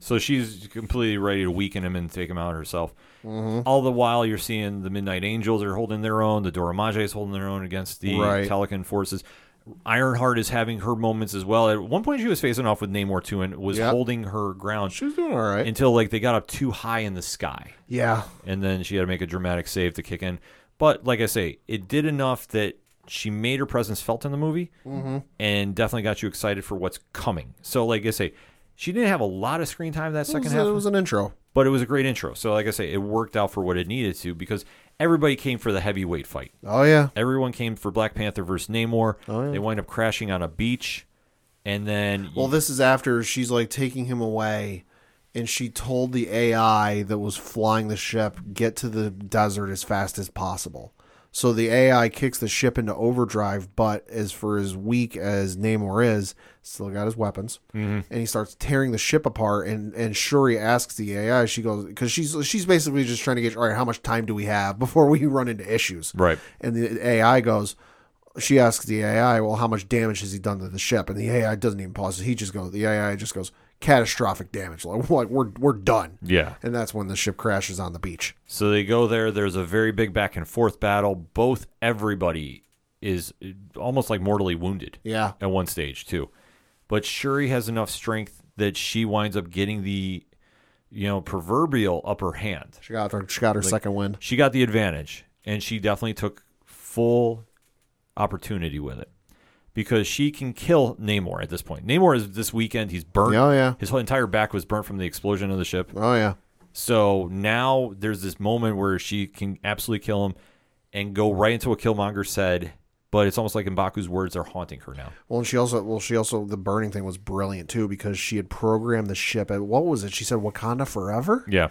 So she's completely ready to weaken him and take him out herself. All the while, you're seeing the Midnight Angels are holding their own. The Dora Milaje is holding their own against the Right. Talokan forces. Ironheart is having her moments as well. At one point, she was facing off with Namor too and was Yep. holding her ground she's doing all right. until like they got up too high in the sky, yeah, and then she had to make a dramatic save to kick in. But like I say, it did enough that she made her presence felt in the movie, mm-hmm. and definitely got you excited for what's coming. So, like I say, she didn't have a lot of screen time that it second was, half, it was an intro. but it was a great intro. So, like I say, it worked out for what it needed to because everybody came for the heavyweight fight. Oh yeah, Everyone came for Black Panther versus Namor. Oh, yeah. They wind up crashing on a beach, and then Well, this is after she's like taking him away, and she told the AI that was flying the ship get to the desert as fast as possible. So the AI kicks the ship into overdrive, but as for as weak as Namor is, still got his weapons, mm-hmm. and he starts tearing the ship apart. And and Shuri asks the AI, she goes because she's she's basically just trying to get all right, how much time do we have before we run into issues? Right. And the AI goes, she asks the AI, well, how much damage has he done to the ship? And the AI doesn't even pause. He just goes, the AI just goes, catastrophic damage. Like, like we're we're done. yeah. And that's when the ship crashes on the beach. So they go there. There's a very big back and forth battle. Both everybody is almost like mortally wounded. Yeah. At one stage too, but Shuri has enough strength that she winds up getting the, you know, proverbial upper hand. She got her, she got her second win. She got the advantage, and she definitely took full opportunity with it because she can kill Namor at this point. Namor is this weekend. He's burnt. Oh, yeah. His whole entire back was burnt from the explosion of the ship. Oh yeah. So now there's this moment where she can absolutely kill him and go right into what Killmonger said. But it's almost like Mbaku's words are haunting her now. Well, and she also, well, she also, the burning thing was brilliant too because she had programmed the ship. At, what was it? She said Wakanda forever. Yeah.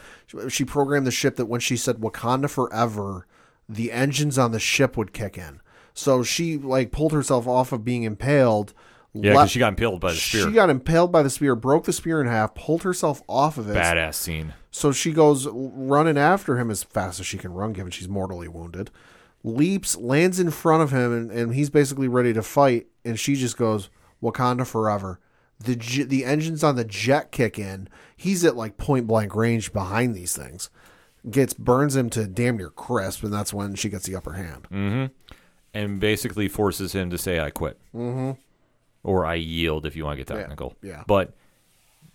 She programmed the ship that when she said Wakanda forever, the engines on the ship would kick in. So she like pulled herself off of being impaled. Yeah, because she got impaled by the spear. She got impaled by the spear, broke the spear in half, pulled herself off of it. Badass scene. So she goes running after him as fast as she can run, given she's mortally wounded. Leaps, lands in front of him, and, and he's basically ready to fight. And she just goes, Wakanda forever. The j- the engines on the jet kick in. He's at like point blank range behind these things. Gets burns him to damn near crisp, and that's when she gets the upper hand. Mm-hmm. And basically forces him to say, I quit. Mm-hmm. Or I yield, if you want to get technical. yeah. But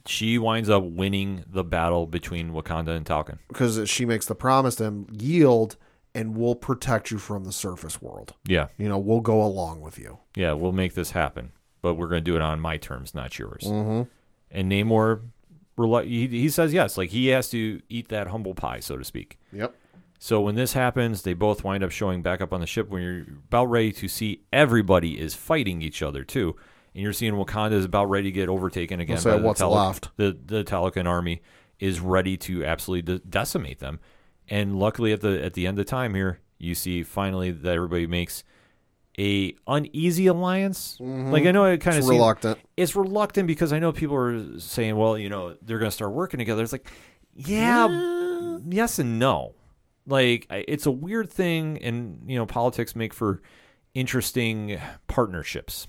she winds up winning the battle between Wakanda and Talokan. Because she makes the promise to him, yield, and we'll protect you from the surface world. Yeah. You know, we'll go along with you. yeah, we'll make this happen, but we're going to do it on my terms, not yours. Mm-hmm. And Namor, he says yes. Like he has to eat that humble pie, so to speak. Yep. So when this happens, they both wind up showing back up on the ship when you're about ready to see everybody is fighting each other too. And you're seeing Wakanda is about ready to get overtaken again. by the what's left. The the Talokan army is ready to absolutely de- decimate them. And luckily, at the at the end of time here, you see finally that everybody makes a uneasy alliance. Like I know it kind of Mm-hmm. Reluctant. It's reluctant because I know people are saying, well, you know, they're going to start working together. It's like, yeah, yes and no. Like it's a weird thing, and you know, politics make for interesting partnerships.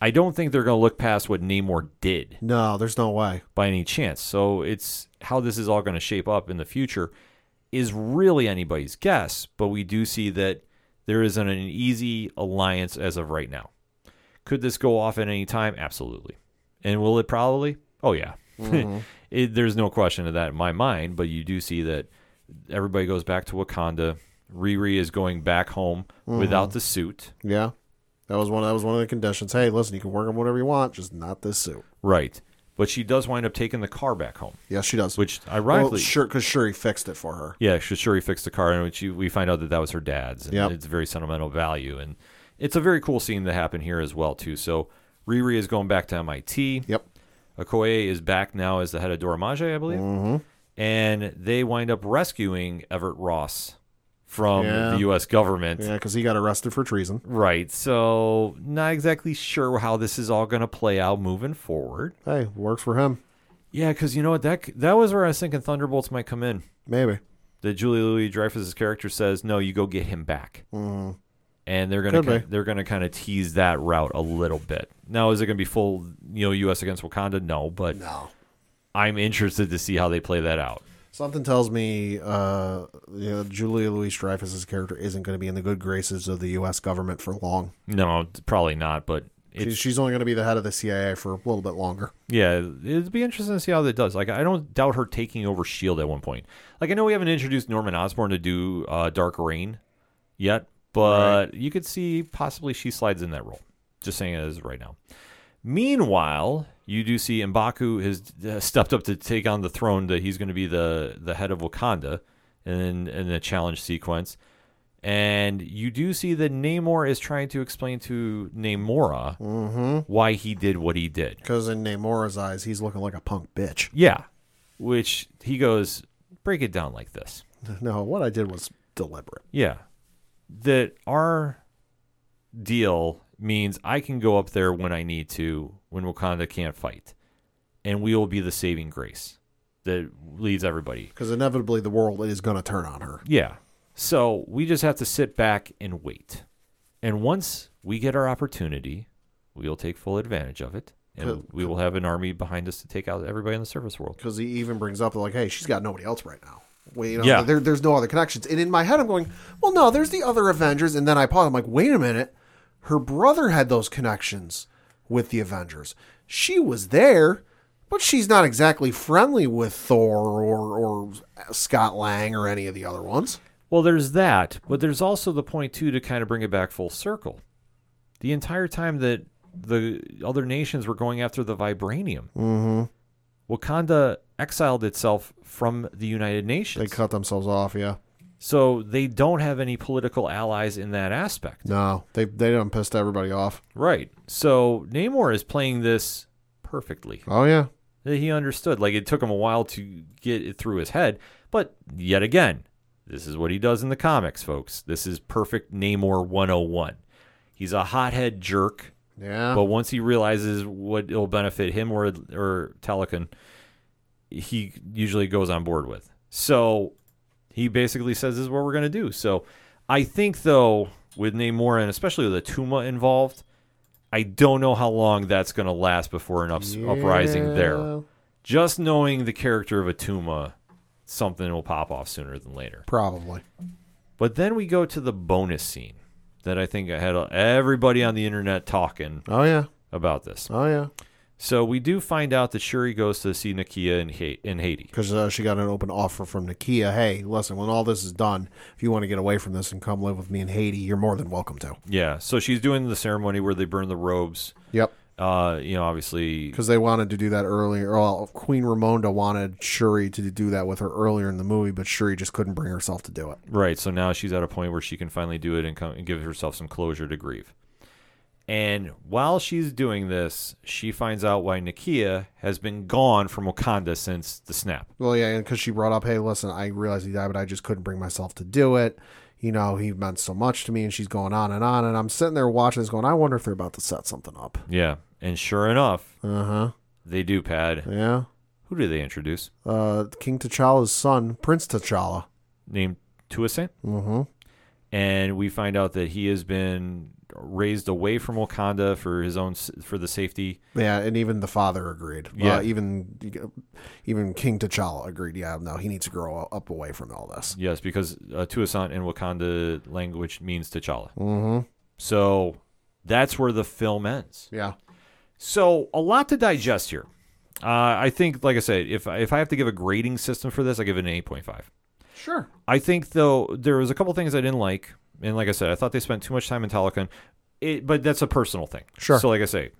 I don't think they're going to look past what Namor did No, there's no way. by any chance. So it's how this is all going to shape up in the future is really anybody's guess, but we do see that there isn't an easy alliance as of right now. Could this go off at any time? Absolutely. And will it probably? Oh yeah. Mm-hmm. it, there's no question of that in my mind, but you do see that everybody goes back to Wakanda. Riri is going back home without the suit. Yeah. That was one that was one of the conditions. Hey, listen, you can work on whatever you want, just not this suit. Right. But she does wind up taking the car back home, Yeah, she does. which well, ironically sure, because Shuri fixed it for her. Yeah, she- Shuri fixed the car, and which we find out that that was her dad's, and Yep. it's very sentimental value, and it's a very cool scene that happened here as well too. So Riri is going back to MIT. Yep. Okoye is back now as the head of Dora Milaje, I believe, Mm-hmm. And they wind up rescuing Everett Ross from Yeah. the U.S. government. Yeah, because he got arrested for treason. Right. So not exactly sure how this is all going to play out moving forward. Hey, works for him. Yeah, because you know what that that was where I was thinking Thunderbolts might come in. Maybe. that Julie Louis Dreyfus's character says, "No, you go get him back," Mm. and they're gonna be. they're gonna kind of tease that route a little bit. Now, is it gonna be full, you know, U.S. against Wakanda? No, but No. I'm interested to see how they play that out. Something tells me uh, you know, Julia Louis Dreyfus's character isn't going to be in the good graces of the U.S. government for long. No, probably not. But She's, it's she's only going to be the head of the CIA for a little bit longer. yeah, it'd be interesting to see how that does. Like, I don't doubt her taking over Shield at one point. Like, I know we haven't introduced Norman Osborn to do uh, Dark Reign yet, but you could see possibly she slides in that role. Just saying it as right now. Meanwhile, you do see Mbaku has uh, stepped up to take on the throne that he's going to be the the head of Wakanda in in the challenge sequence. And you do see that Namor is trying to explain to Namora why he did what he did. Because in Namora's eyes, he's looking like a punk bitch. Yeah. Which he goes, break it down like this. No, what I did was deliberate. Yeah. That our deal means I can go up there when I need to when Wakanda can't fight. And we will be the saving grace that leads everybody. Because inevitably, the world is going to turn on her. Yeah. So we just have to sit back and wait. And once we get our opportunity, we will take full advantage of it. And we will have an army behind us to take out everybody in the surface world. Because he even brings up, like, hey, she's got nobody else right now. Wait, you know, Yeah. there, there's no other connections. And in my head, I'm going, well, no, there's the other Avengers. And then I pause. I'm like, wait a minute. Her brother had those connections with the Avengers. She was there, but she's not exactly friendly with Thor or, or Scott Lang or any of the other ones. Well, there's that, but there's also the point too to kind of bring it back full circle. The entire time that the other nations were going after the vibranium, Mm-hmm. Wakanda exiled itself from the United Nations. They cut themselves off. Yeah. So they don't have any political allies in that aspect. No, they they done pissed everybody off. Right. So Namor is playing this perfectly. Oh yeah. he understood. Like it took him a while to get it through his head, but yet again, this is what he does in the comics, folks. This is perfect Namor 101. He's a hothead jerk, Yeah. but once he realizes what it'll benefit him or or Talokan, he usually goes on board with. So he basically says this is what we're going to do. So I think though with Namor and especially with the Tuma involved, I don't know how long that's going to last before an ups- uprising there just knowing the character of Attuma, something will pop off sooner than later. Probably. But then we go to the bonus scene that I think I had everybody on the internet talking Oh yeah. about this. Oh yeah. So we do find out that Shuri goes to see Nakia in, ha- in Haiti. Because uh, she got an open offer from Nakia. Hey, listen, when all this is done, if you want to get away from this and come live with me in Haiti, you're more than welcome to. Yeah, so she's doing the ceremony where they burn the robes. Yep. Uh, you know, obviously, Because they wanted to do that earlier. Well, Queen Ramonda wanted Shuri to do that with her earlier in the movie, but Shuri just couldn't bring herself to do it. Right. So now she's at a point where she can finally do it and, come, and give herself some closure to grieve. And while she's doing this, she finds out why Nakia has been gone from Wakanda since the snap. Well, yeah, because she brought up, hey, listen, I realized he died, but I just couldn't bring myself to do it. You know, he meant so much to me, and she's going on and on. And I'm sitting there watching this going, I wonder if they're about to set something up. Yeah. And sure enough, Uh huh. they do, Pad. Yeah. Who do they introduce? Uh, King T'Challa's son, Prince T'Challa. Named Toussaint. Mm hmm. And we find out that he has been raised away from Wakanda for his own, for the safety. Yeah, and even the father agreed. Yeah. Uh, even even King T'Challa agreed. Yeah, no, he needs to grow up away from all this. Yes, because uh, Toussaint in Wakanda language means T'Challa. Mm-hmm. So that's where the film ends. Yeah. So a lot to digest here. Uh, I think, like I said, if if I have to give a grading system for this, I give it an eight point five. Sure. I think though there was a couple things I didn't like, and like I said, I thought they spent too much time in Talokan. It, but that's a personal thing. Sure. So like I say,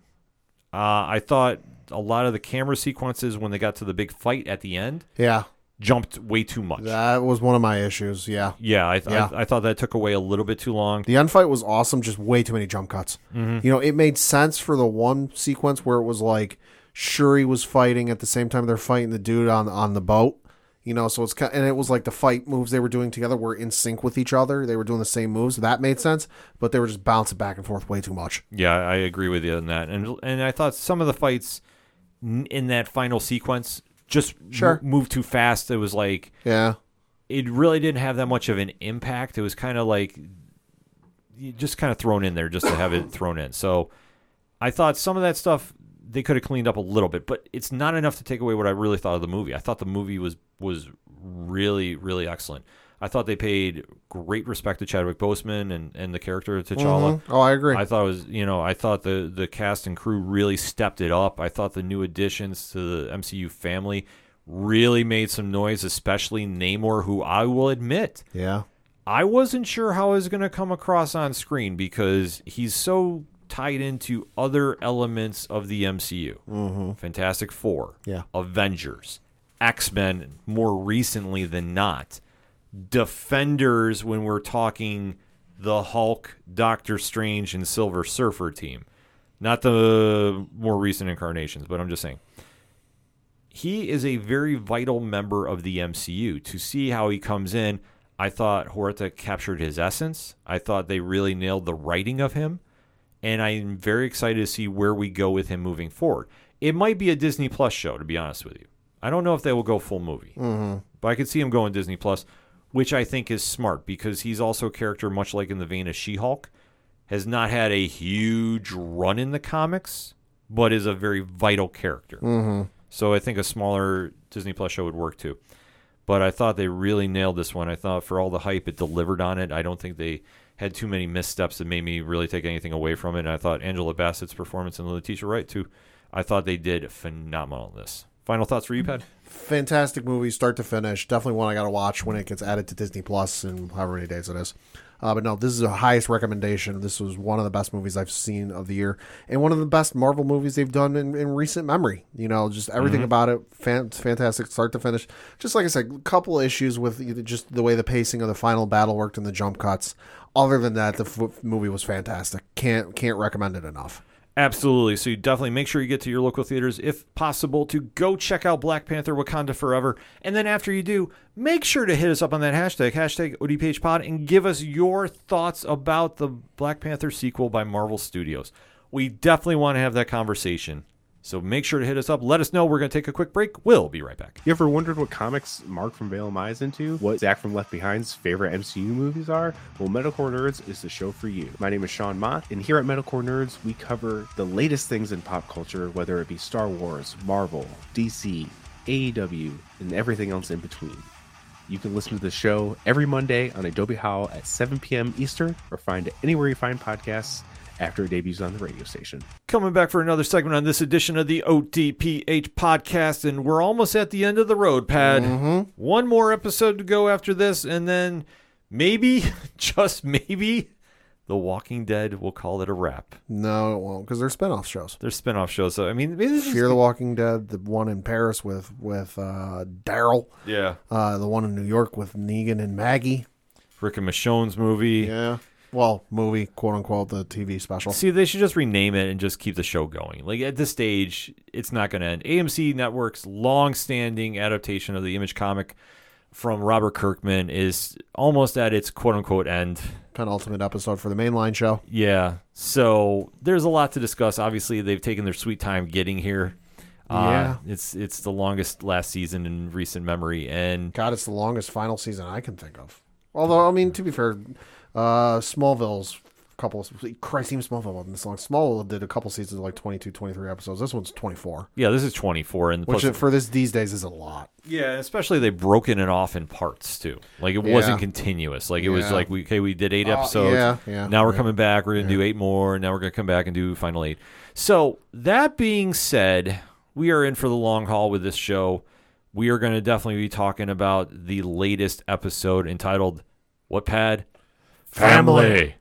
uh, I thought a lot of the camera sequences when they got to the big fight at the end Yeah. jumped way too much. That was one of my issues. Yeah. yeah, I, th- Yeah. I I thought that took away a little bit too long. The end fight was awesome, just way too many jump cuts. You know, it made sense for the one sequence where it was like Shuri was fighting at the same time they're fighting the dude on on the boat. You know, so it's kind of, and it was like the fight moves they were doing together were in sync with each other. They were doing the same moves. That made sense, but they were just bouncing back and forth way too much. Yeah, I agree with you on that. And and I thought some of the fights in that final sequence just Sure. mo- moved too fast. It was like Yeah. it really didn't have that much of an impact. It was kind of like just kind of thrown in there just to have it thrown in. So I thought some of that stuff they could have cleaned up a little bit, but it's not enough to take away what I really thought of the movie. I thought the movie was was really really excellent. I thought they paid great respect to Chadwick Boseman and, and the character of T'Challa. Mhm. Oh, I agree. I thought it was, you know, I thought the the cast and crew really stepped it up. I thought the new additions to the MCU family really made some noise, especially Namor, who I will admit yeah. I wasn't sure how he was going to come across on screen because he's so tied into other elements of the MCU. Mm-hmm. Fantastic Four, Yeah. Avengers, X Men, more recently than not, Defenders when we're talking the Hulk, Doctor Strange, and Silver Surfer team. Not the more recent incarnations, but I'm just saying. He is a very vital member of the MCU. To see how he comes in, I thought Huerta captured his essence. I thought they really nailed the writing of him. And I'm very excited to see where we go with him moving forward. It might be a Disney Plus show, to be honest with you. I don't know if they will go full movie, mm-hmm. but I could see him going Disney Plus, which I think is smart because he's also a character much like in the vein of She-Hulk, has not had a huge run in the comics, but is a very vital character. Mm-hmm. So I think a smaller Disney Plus show would work too. But I thought they really nailed this one. I thought for all the hype, it delivered on it. I don't think they had too many missteps that made me really take anything away from it. And I thought Angela Bassett's performance and Letitia Wright too. I thought they did phenomenal in this. Final thoughts for you, Pat? fantastic movie, start to finish. Definitely one I got to watch when it gets added to Disney Plus in however many days it is. Uh, but no, this is the highest recommendation. This was one of the best movies I've seen of the year, and one of the best Marvel movies they've done in, in recent memory. You know, just everything about it, fan, fantastic, start to finish. Just like I said, a couple issues with just the way the pacing of the final battle worked and the jump cuts. Other than that, the f- movie was fantastic. Can't can't recommend it enough. Absolutely. So you definitely make sure you get to your local theaters if possible to go check out Black Panther Wakanda Forever. And then after you do, make sure to hit us up on that hashtag, hashtag ODPHpod, and give us your thoughts about the Black Panther sequel by Marvel Studios. We definitely want to have that conversation. So make sure to hit us up. Let us know. We're going to take a quick break. We'll be right back. You ever wondered what comics Mark from Vale is into? What Zach from Left Behind's favorite MCU movies are? Well, Metalcore Nerds is the show for you. My name is Sean Mott, and here at Metalcore Nerds, we cover the latest things in pop culture, whether it be Star Wars, Marvel, DC, AEW, and everything else in between. You can listen to the show every Monday on Adobe Howl at 7 p.m. Eastern, or find it anywhere you find podcasts after it debuts on the radio station. Coming back for another segment on this edition of the ODPH podcast, and we're almost at the end of the road, Pad. One more episode to go after this, and then maybe, just maybe, The Walking Dead will call it a wrap. No, it won't because they're spinoff shows. There's spin-off shows, so I mean, maybe this is- Fear the Walking Dead, the one in Paris with with uh, Daryl, yeah, uh, the one in New York with Negan and Maggie. Rick and Michonne's movie. Yeah, well, movie quote unquote the TV special. See, they should just rename it and just keep the show going. Like at this stage, it's not going to end. AMC Network's long-standing adaptation of the Image comic from Robert Kirkman is almost at its quote-unquote end. Penultimate episode for the mainline show. Yeah, so there's a lot to discuss. Obviously, they've taken their sweet time getting here. Uh, Yeah. it's it's the longest last season in recent memory, and God, it's the longest final season I can think of. Although, I mean, to be fair, uh, Smallville's couple. Christ, even Smallville wasn't this long. Smallville did a couple seasons of like 22, 23 episodes. This one's 24, yeah, this is 24, and which plus, for this these days is a lot. Yeah, especially they've broken it off in parts too. Like it Yeah. wasn't continuous. Like it was like we okay, we did eight Uh, episodes. yeah, yeah, Now we're yeah. coming back. We're gonna do eight more. Now we're gonna come back and do final eight. So that being said, we are in for the long haul with this show. We are going to definitely be talking about the latest episode entitled "What Pad Family."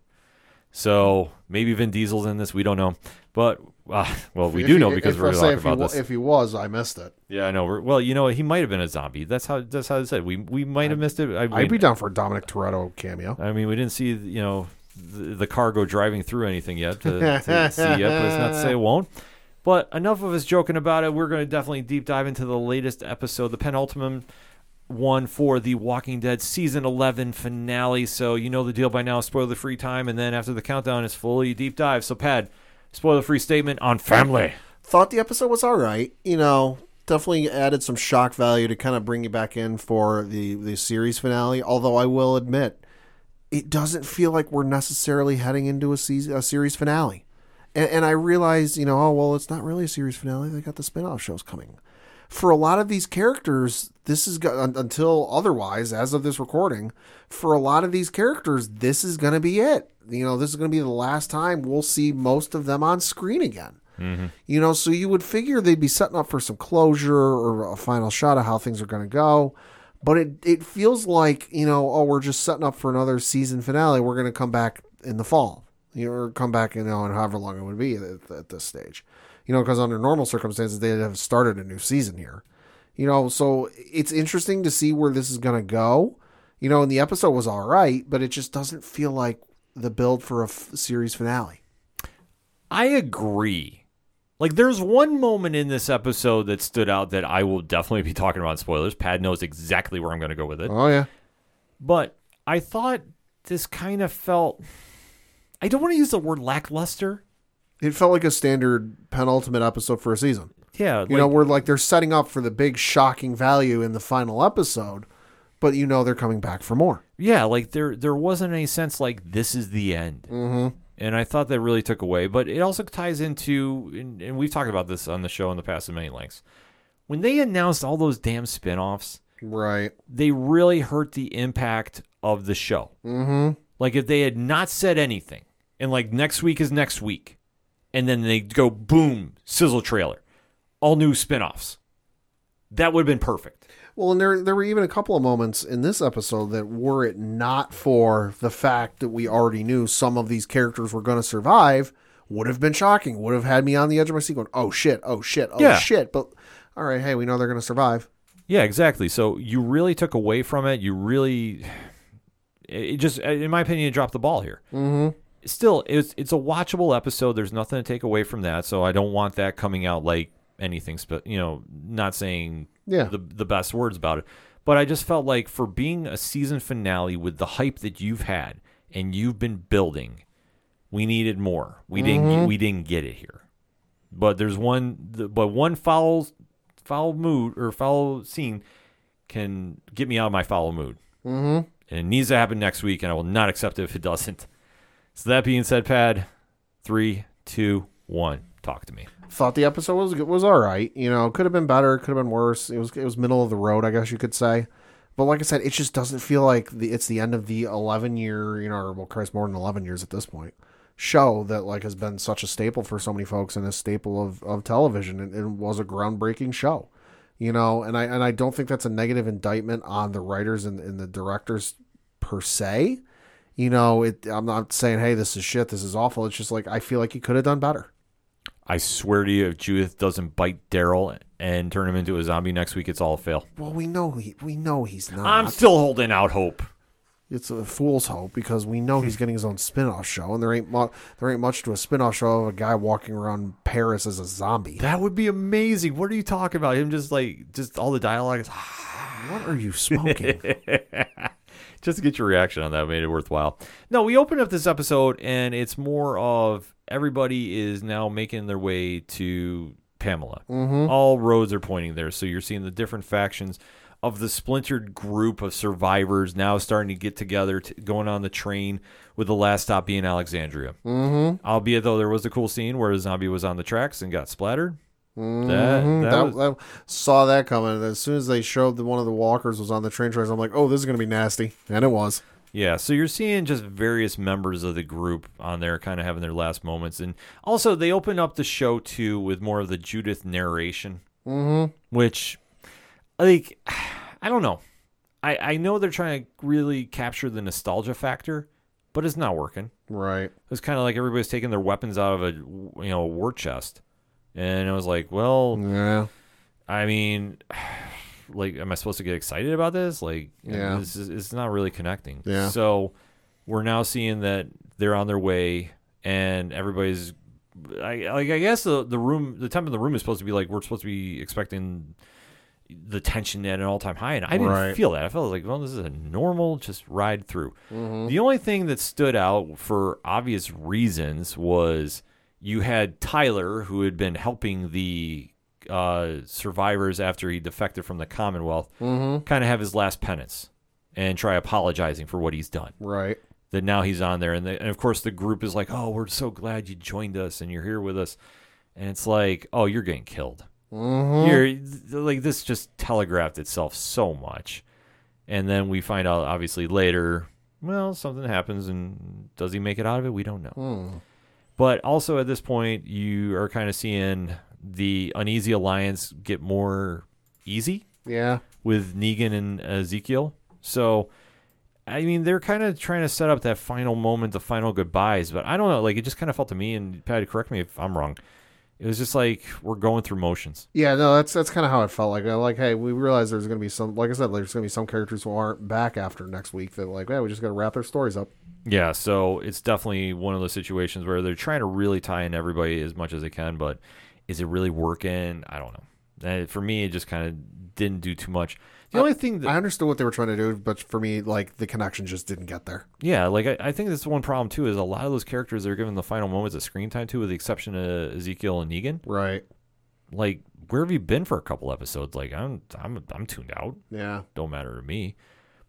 So maybe Vin Diesel's in this. We don't know, but uh, well, we If do he- know because if- we're let's going to say talk if he, about this. If he was, I missed it. Yeah, I know. We're, well, you know, he might have been a zombie. That's how. That's how it said. We we might have missed it. I mean, I'd be down for a Dominic Toretto cameo. I mean, we didn't see you know the, the cargo driving through anything yet to, to see yet, but it's not to say it won't. But enough of us joking about it. We're going to definitely deep dive into the latest episode, the penultimate one for the Walking Dead season 11 finale. So you know the deal by now. Spoiler free time, and then after the countdown is fully deep dive. So Pad, spoiler free statement on family. Thought the episode was all right. You know, definitely added some shock value to kind of bring you back in for the the series finale. Although I will admit, it doesn't feel like we're necessarily heading into a season a series finale. And, and I realized, you know, oh well, it's not really a series finale. They got the spin-off shows coming. For a lot of these characters, this is until otherwise, as of this recording, for a lot of these characters, this is going to be it. You know, this is going to be the last time we'll see most of them on screen again. Mm-hmm. You know, so you would figure they'd be setting up for some closure or a final shot of how things are going to go. But it, it feels like, you know, oh, we're just setting up for another season finale. We're going to come back in the fall, you know, or come back, you know, and however long it would be at, at this stage. You know, because under normal circumstances, they'd have started a new season here. You know, so it's interesting to see where this is going to go. You know, and the episode was all right, but it just doesn't feel like the build for a f- series finale. I agree. Like, there's one moment in this episode that stood out that I will definitely be talking about in spoilers. Pad knows exactly where I'm going to go with it. Oh, yeah. But I thought this kind of felt. I don't want to use the word lackluster. It felt like a standard penultimate episode for a season. Yeah, You know, where like they're setting up for the big shocking value in the final episode, but you know they're coming back for more. yeah, like there there wasn't any sense like this is the end. Mm-hmm. And I thought that really took away. But it also ties into, and, and we've talked about this on the show in the past in many lengths. When they announced all those damn spin-offs, Right. they really hurt the impact of the show. Mm-hmm. Like if they had not said anything, and like next week is next week, and then they go boom, sizzle trailer, all new spin-offs. that would have been perfect. Well, and there there were even a couple of moments in this episode that were it not for the fact that we already knew some of these characters were going to survive, would have been shocking. Would have had me on the edge of my seat going, "Oh shit! Oh shit! Oh Yeah. shit!" But all right, hey, we know they're going to survive. Yeah, exactly. So you really took away from it. You really, it just, in my opinion, you dropped the ball here. Mm-hmm. Still, it's it's a watchable episode. There's nothing to take away from that. So I don't want that coming out like anything. Spe- you know, not saying Yeah. the the best words about it, but I just felt like for being a season finale with the hype that you've had and you've been building, we needed more. We didn't we didn't get it here. But there's one, but one foul foul mood or foul scene can get me out of my foul mood. Mm-hmm. And it needs to happen next week, and I will not accept it if it doesn't. So that being said, Pad, three, two, one, talk to me. Thought the episode was was all right. You know, could have been better, could have been worse. It was it was middle of the road, I guess you could say. But like I said, it just doesn't feel like the, it's the end of the 11 year, you know, well, Christ, more than 11 years at this point. Show that like has been such a staple for so many folks and a staple of, of television, and it was a groundbreaking show, you know. And I and I don't think that's a negative indictment on the writers and, and the directors per se. You know, it. I'm not saying, hey, this is shit, this is awful. It's just like I feel like you could have done better. I swear to you, if Judith doesn't bite Daryl and turn him into a zombie next week, it's all a fail. Well, we know he, we know he's not. I'm still holding out hope. it's a fool's hope because we know he's getting his own spin-off show, and there ain't mu- there ain't much to a spin-off show of a guy walking around Paris as a zombie. That would be amazing. What are you talking about? Him just like just all the dialogue is What are you smoking? just to get your reaction on that made it worthwhile. No, we open up this episode and it's more of everybody is now making their way to Pamela. All roads are pointing there. So you're seeing the different factions of the splintered group of survivors now starting to get together, to, going on the train with the last stop being Alexandria. Mm-hmm. Albeit though there was a cool scene where a zombie was on the tracks and got splattered. That, that that, was- that- saw that coming. As soon as they showed that one of the walkers was on the train tracks, I'm like, oh, this is gonna be nasty, and it was. Yeah, so you're seeing just various members of the group on there kind of having their last moments. And also, they open up the show too with more of the Judith narration, mm-hmm. which, like, I don't know. I, I know they're trying to really capture the nostalgia factor, but it's not working. Right. It's kind of like everybody's taking their weapons out of a you know a war chest, and I was like, well, Yeah. I mean, like, am I supposed to get excited about this? Like, Yeah. this is, it's not really connecting. Yeah. So we're now seeing that they're on their way, and everybody's. I like. I guess the the room, the temp in the room is supposed to be like we're supposed to be expecting the tension at an all time high, and I didn't Right. feel that. I felt like, well, this is a normal just ride through. Mm-hmm. The only thing that stood out for obvious reasons was you had Tyler, who had been helping the uh, survivors after he defected from the Commonwealth, Mm-hmm. kind of have his last penance and try apologizing for what he's done. Right. That now he's on there, and, the, and of course the group is like, "Oh, we're so glad you joined us and you're here with us," and it's like, "Oh, you're getting killed." Mm-hmm. You're like this just telegraphed itself so much, and then we find out obviously later. Well, something happens, and does he make it out of it? We don't know. Hmm. But also at this point, you are kind of seeing the uneasy alliance get more easy Yeah. with Negan and Ezekiel. So, I mean, they're kind of trying to set up that final moment, the final goodbyes. But I don't know. Like, it just kind of felt to me, and Patty, correct me if I'm wrong. It was just like we're going through motions. Yeah, no, that's that's kind of how it felt. Like, uh, like, hey, we realize there's going to be some, like I said, there's going to be some characters who aren't back after next week. That like, yeah, we just got to wrap their stories up. Yeah, so it's definitely one of those situations where they're trying to really tie in everybody as much as they can, but is it really working? I don't know. Uh, for me, it just kind of didn't do too much. The only thing that I understood what they were trying to do, but for me, like, the connection just didn't get there. Yeah, like I, I think that's one problem too is a lot of those characters they're given the final moments of screen time to, with the exception of Ezekiel and Negan. Right. Like, where have you been for a couple episodes? Like, I'm I'm I'm tuned out. Yeah. Don't matter to me.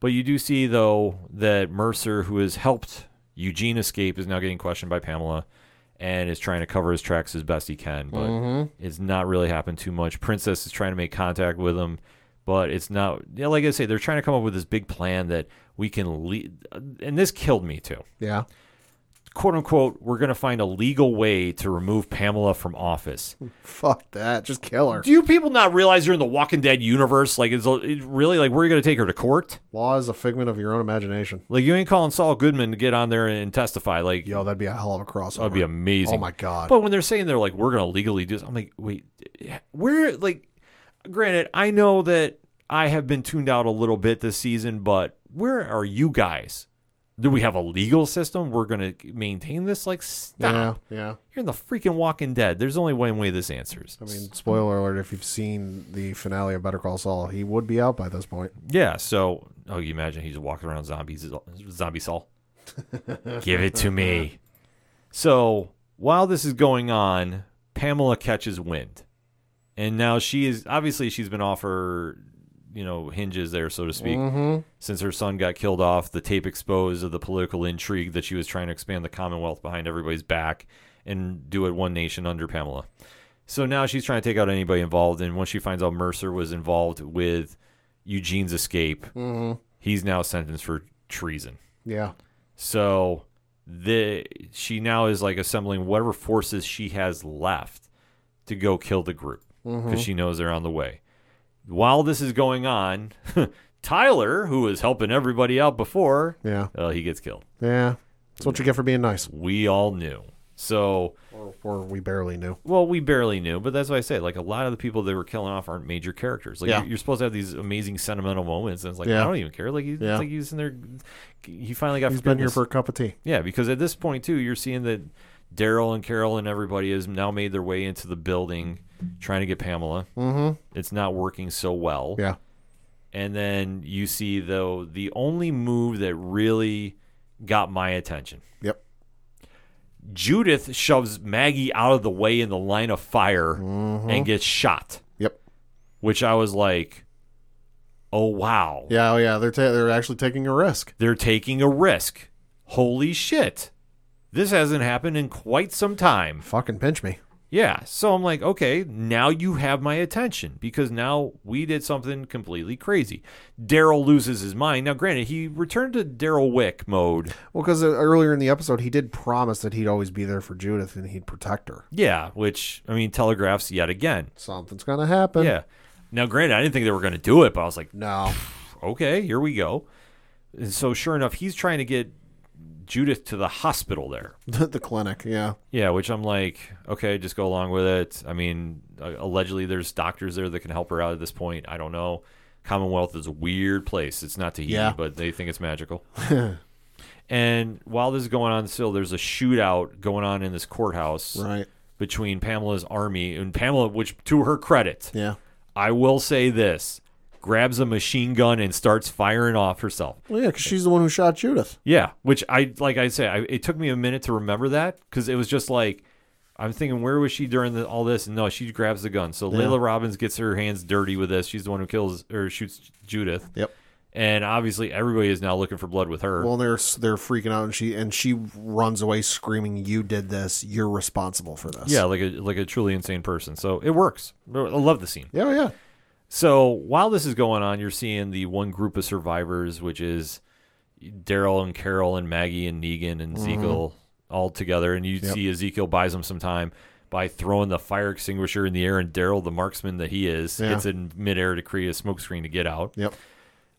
But you do see though that Mercer, who has helped Eugene escape, is now getting questioned by Pamela, and is trying to cover his tracks as best he can. But mm-hmm. it's not really happened too much. Princess is trying to make contact with him. But it's not, yeah, like I say, they're trying to come up with this big plan that we can lead. And this killed me too Yeah. quote unquote, we're going to find a legal way to remove Pamela from office. Fuck that. Just kill her. Do you people not realize you're in the Walking Dead universe? Like, is it really like we're going to take her to court? Law is a figment of your own imagination. Like, you ain't calling Saul Goodman to get on there and testify. Like, Yo, that'd be a hell of a crossover. that'd be amazing. Oh my god. But when they're saying they're like, we're going to legally do this, I'm like, wait, we're like, granted, I know that I have been tuned out a little bit this season, but where are you guys? Do we have a legal system? We're going to maintain this? Like, stop. yeah, yeah. You're in the freaking Walking Dead. There's only one way this answers. I mean, spoiler alert: if you've seen the finale of Better Call Saul, he would be out by this point. Yeah. So, oh, you imagine he's walking around zombies, zombie Saul. Give it to me. So while this is going on, Pamela catches wind, and now she is obviously she's been off her, you know, hinges there, so to speak, mm-hmm. since her son got killed off. The tape exposed of the political intrigue that she was trying to expand the Commonwealth behind everybody's back and do it one nation under Pamela. So now she's trying to take out anybody involved, and once she finds out Mercer was involved with Eugene's escape, mm-hmm. he's now sentenced for treason. Yeah, So the she now is like assembling whatever forces she has left to go kill the group because she knows they're on the way. While this is going on, Tyler, who was helping everybody out before, yeah, uh, he gets killed. yeah. That's what you get for being nice. We all knew. So, Or, or we barely knew. well, we barely knew, but that's what I say. Like a lot of the people they were killing off aren't major characters. Like Yeah. you're, you're supposed to have these amazing sentimental moments, and it's like Yeah. I don't even care. Like he's Yeah. like he's in there. He finally got He's been here for a cup of tea. Yeah, because at this point too, you're seeing that Daryl and Carol and everybody has now made their way into the building trying to get Pamela. Mm-hmm. It's not working so well. Yeah. And then you see though the only move that really got my attention. Yep. Judith shoves Maggie out of the way in the line of fire Mm-hmm. and gets shot, Yep. which I was like, "Oh wow. Yeah. Oh yeah. They're ta- they're actually taking a risk. They're taking a risk. Holy shit. This hasn't happened in quite some time." Fucking pinch me. Yeah. So I'm like, okay, now you have my attention because now we did something completely crazy. Daryl loses his mind. Now, granted, he returned to Daryl Wick mode. Well, because uh, earlier in the episode, he did promise that he'd always be there for Judith and he'd protect her. Yeah, which, I mean, telegraphs yet again. Something's gonna happen. Yeah. Now, granted, I didn't think they were going to do it, but I was like, No. okay, here we go. And so, sure enough, he's trying to get Judith to the hospital there. the clinic. Yeah. Yeah, which I'm like, okay, just go along with it. I mean, uh, allegedly there's doctors there that can help her out at this point. I don't know. Commonwealth is a weird place. It's not Tahiti, Yeah. but they think it's magical. and while this is going on still, there's a shootout going on in this courthouse Right. between Pamela's army and Pamela, which to her credit, Yeah. I will say this, grabs a machine gun and starts firing off herself. Well, yeah, because she's the one who shot Judith. Yeah, which I like. I say, I, it took me a minute to remember that because it was just like I'm thinking, where was she during the, all this? And no, she grabs the gun. So Laila Robins gets her hands dirty with this. She's the one who kills or shoots Judith. Yep. And obviously, everybody is now looking for blood with her. Well, they're they're freaking out, and she and she runs away screaming, "You did this! You're responsible for this!" yeah, like a like a truly insane person. So it works. I love the scene. yeah, yeah. So while this is going on, you're seeing the one group of survivors, which is Daryl and Carol and Maggie and Negan and Ezekiel all together, and you Mm-hmm. Yep. see Ezekiel buys them some time by throwing the fire extinguisher in the air, and Daryl, the marksman that he is, Yeah. in midair to create a smokescreen to get out. Yep.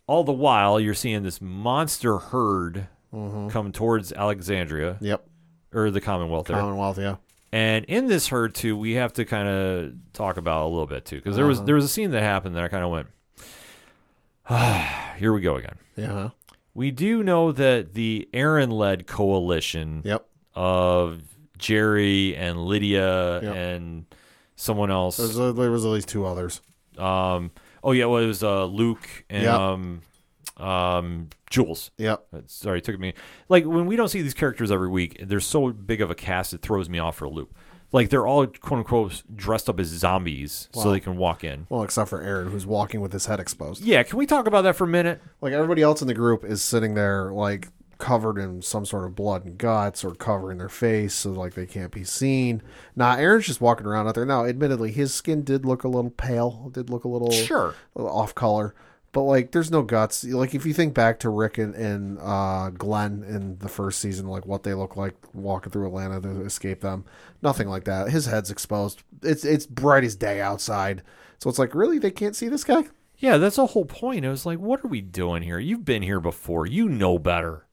All the while, you're seeing this monster herd Mm-hmm. come towards Alexandria Yep. or the Commonwealth there. Commonwealth. Yeah. And in this herd too, we have to kind of talk about a little bit too, because there was there was a scene that happened that I kind of went, ah, here we go again. Yeah. huh? We do know that the Aaron-led coalition Yep. of Jerry and Lydia Yep. and someone else. There was, there was at least two others. Um, oh yeah, well, it was uh, Luke and Yep. um, um, Jules. Yep. Uh, Sorry, it took me like when we don't see these characters every week. They're so big of a cast, it throws me off for a loop. Like they're all quote unquote dressed up as zombies so Wow. they can walk in. Well, except for Aaron, who's walking with his head exposed. Yeah, can we talk about that for a minute? Like everybody else in the group is sitting there, like covered in some sort of blood and guts, or covering their face so like they can't be seen. Now Aaron's just walking around out there. Now, admittedly, his skin did look a little pale, did look a little Sure. a little off color, But like, there's no guts. Like, if you think back to Rick and, and uh, Glenn in the first season, like what they look like walking through Atlanta to escape them, nothing like that. His head's exposed. It's it's bright as day outside. So it's like, really, they can't see this guy? Yeah, that's the whole point. I was like, what are we doing here? You've been here before. You know better.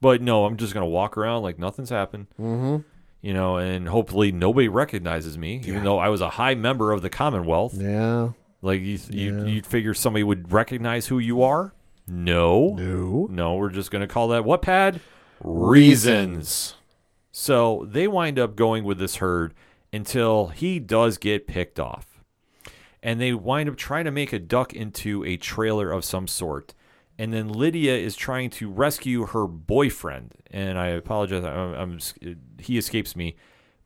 But no, I'm just going to walk around like nothing's happened. Mm-hmm. You know, and hopefully nobody recognizes me, even though I was a high member of the Commonwealth. Yeah. Like, you, you, Yeah. you'd figure somebody would recognize who you are? No. No. No, we're just going to call that what pad? Reasons. So they wind up going with this herd until he does get picked off. And they wind up trying to make a duck into a trailer of some sort. And then Lydia is trying to rescue her boyfriend. And I apologize, I'm, I'm, he escapes me.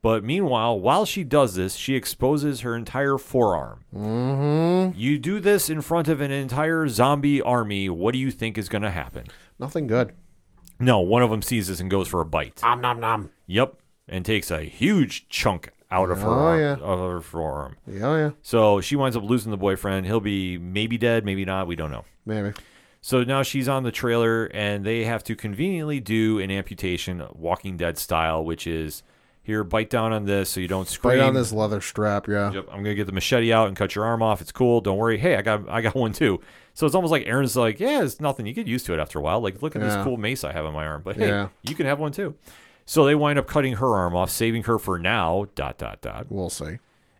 But meanwhile, while she does this, she exposes her entire forearm. Mm-hmm. You do this in front of an entire zombie army. What do you think is going to happen? Nothing good. No, one of them sees this and goes for a bite. Om nom nom. Yep, and takes a huge chunk out of her Oh, arm, yeah. of her forearm. Yeah, yeah. So she winds up losing the boyfriend. He'll be maybe dead, maybe not. We don't know. Maybe. So now she's on the trailer, and they have to conveniently do an amputation, Walking Dead style, which is here, bite down on this so you don't scream. Right on this leather strap, yeah. Yep, I'm gonna get the machete out and cut your arm off. It's cool. Don't worry. Hey, I got I got one too. So it's almost like Aaron's like, yeah, it's nothing. You get used to it after a while. Like, look at Yeah. this cool mace I have on my arm. But hey, Yeah. you can have one too. So they wind up cutting her arm off, saving her for now. Dot dot dot. We'll see.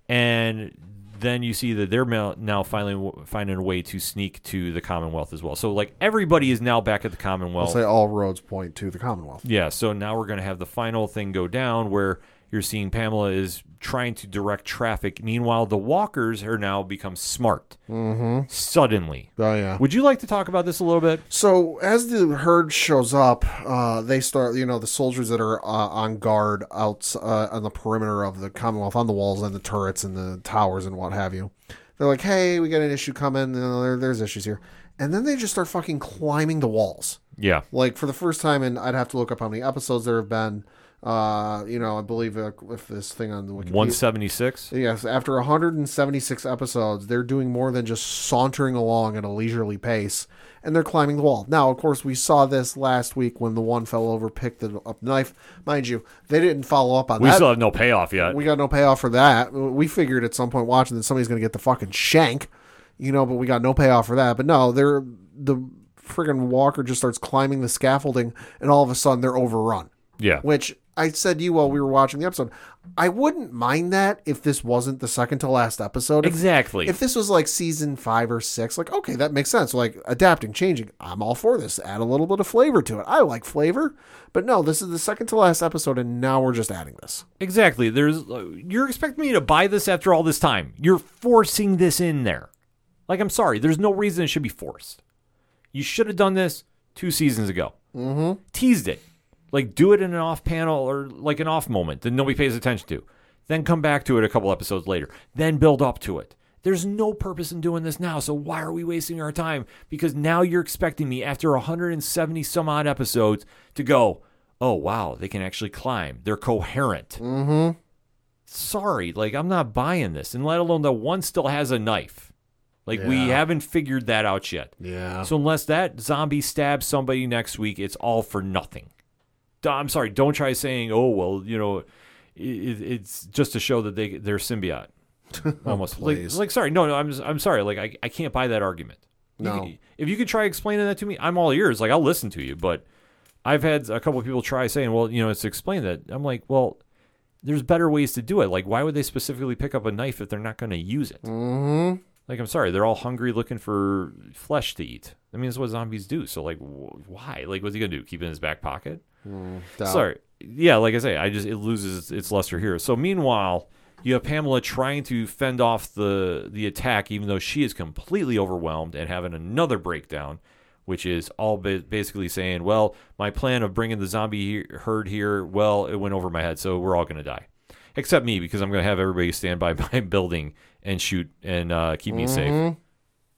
And then you see that they're now finally finding a way to sneak to the Commonwealth as well. So like everybody is now back at the Commonwealth. I'll say all roads point to the Commonwealth. Yeah, so now we're going to have the final thing go down where you're seeing Pamela is trying to direct traffic. Meanwhile, the walkers are now become smart. Mm-hmm. Suddenly. Oh yeah. Would you like to talk about this a little bit? So as the herd shows up, uh, they start. You know, the soldiers that are uh, on guard out uh, on the perimeter of the Commonwealth, on the walls and the turrets and the towers and what have you. They're like, "Hey, we got an issue coming. You know, there, there's issues here." And then they just start fucking climbing the walls. Yeah. Like for the first time, and I'd have to look up how many episodes there have been. Uh, you know, I believe uh, if this thing on the Wikipedia. 176? Yes, after 176 episodes, they're doing more than just sauntering along at a leisurely pace, and they're climbing the wall. Now, of course, we saw this last week when the one fell over, picked the up knife. Mind you, they didn't follow up on We that. We still have no payoff yet. we got no payoff for that. We figured at some point watching that somebody's going to get the fucking shank, you know, but we got no payoff for that. But no, they're the friggin' walker just starts climbing the scaffolding, and all of a sudden they're overrun yeah. which I said to you while we were watching the episode. I wouldn't mind that if this wasn't the second to last episode. If, Exactly. If this was like season five or six, like, okay, that makes sense. Like adapting, changing. I'm all for this. Add a little bit of flavor to it. I like flavor. But no, this is the second to last episode, and now we're just adding this. Exactly. There's uh, you're expecting me to buy this after all this time. You're forcing this in there. Like I'm sorry, there's no reason it should be forced. You should have done this two seasons ago. Mm-hmm. Teased it. Like do it in an off panel or like an off moment that nobody pays attention to. Then come back to it a couple episodes later. Then build up to it. There's no purpose in doing this now, so why are we wasting our time? Because now you're expecting me after 170 some odd episodes to go, oh wow, they can actually climb. They're coherent mm-hmm. sorry, like I'm not buying this, and let alone that one still has a knife. Like we haven't figured that out yet. Yeah. So unless that zombie stabs somebody next week, it's all for nothing. I'm sorry. Don't try saying, "Oh well," you know, it, it's just to show that they they're symbiote. Almost like, like sorry, no, no, I'm I'm sorry. Like I, I can't buy that argument. No. can- if you could try explaining that to me, I'm all ears. Like I'll listen to you, but I've had a couple of people try saying, "Well, you know, it's explain that." I'm like, "Well, there's better ways to do it. Like, why would they specifically pick up a knife if they're not going to use it? Mm-hmm. Like, I'm sorry, they're all hungry, looking for flesh to eat. I mean, that's what zombies do. So, like, wh- why? Like, what's he gonna do? Keep it in his back pocket? Sorry. Yeah, like I say, I just it loses its luster here. So, meanwhile, you have Pamela trying to fend off the the attack, even though she is completely overwhelmed and having another breakdown. Which is all ba- basically saying, well, my plan of bringing the zombie he- herd here, well, it went over my head, so we're all going to die. Except me, because I'm going to have everybody stand by my building and shoot and uh, keep me safe.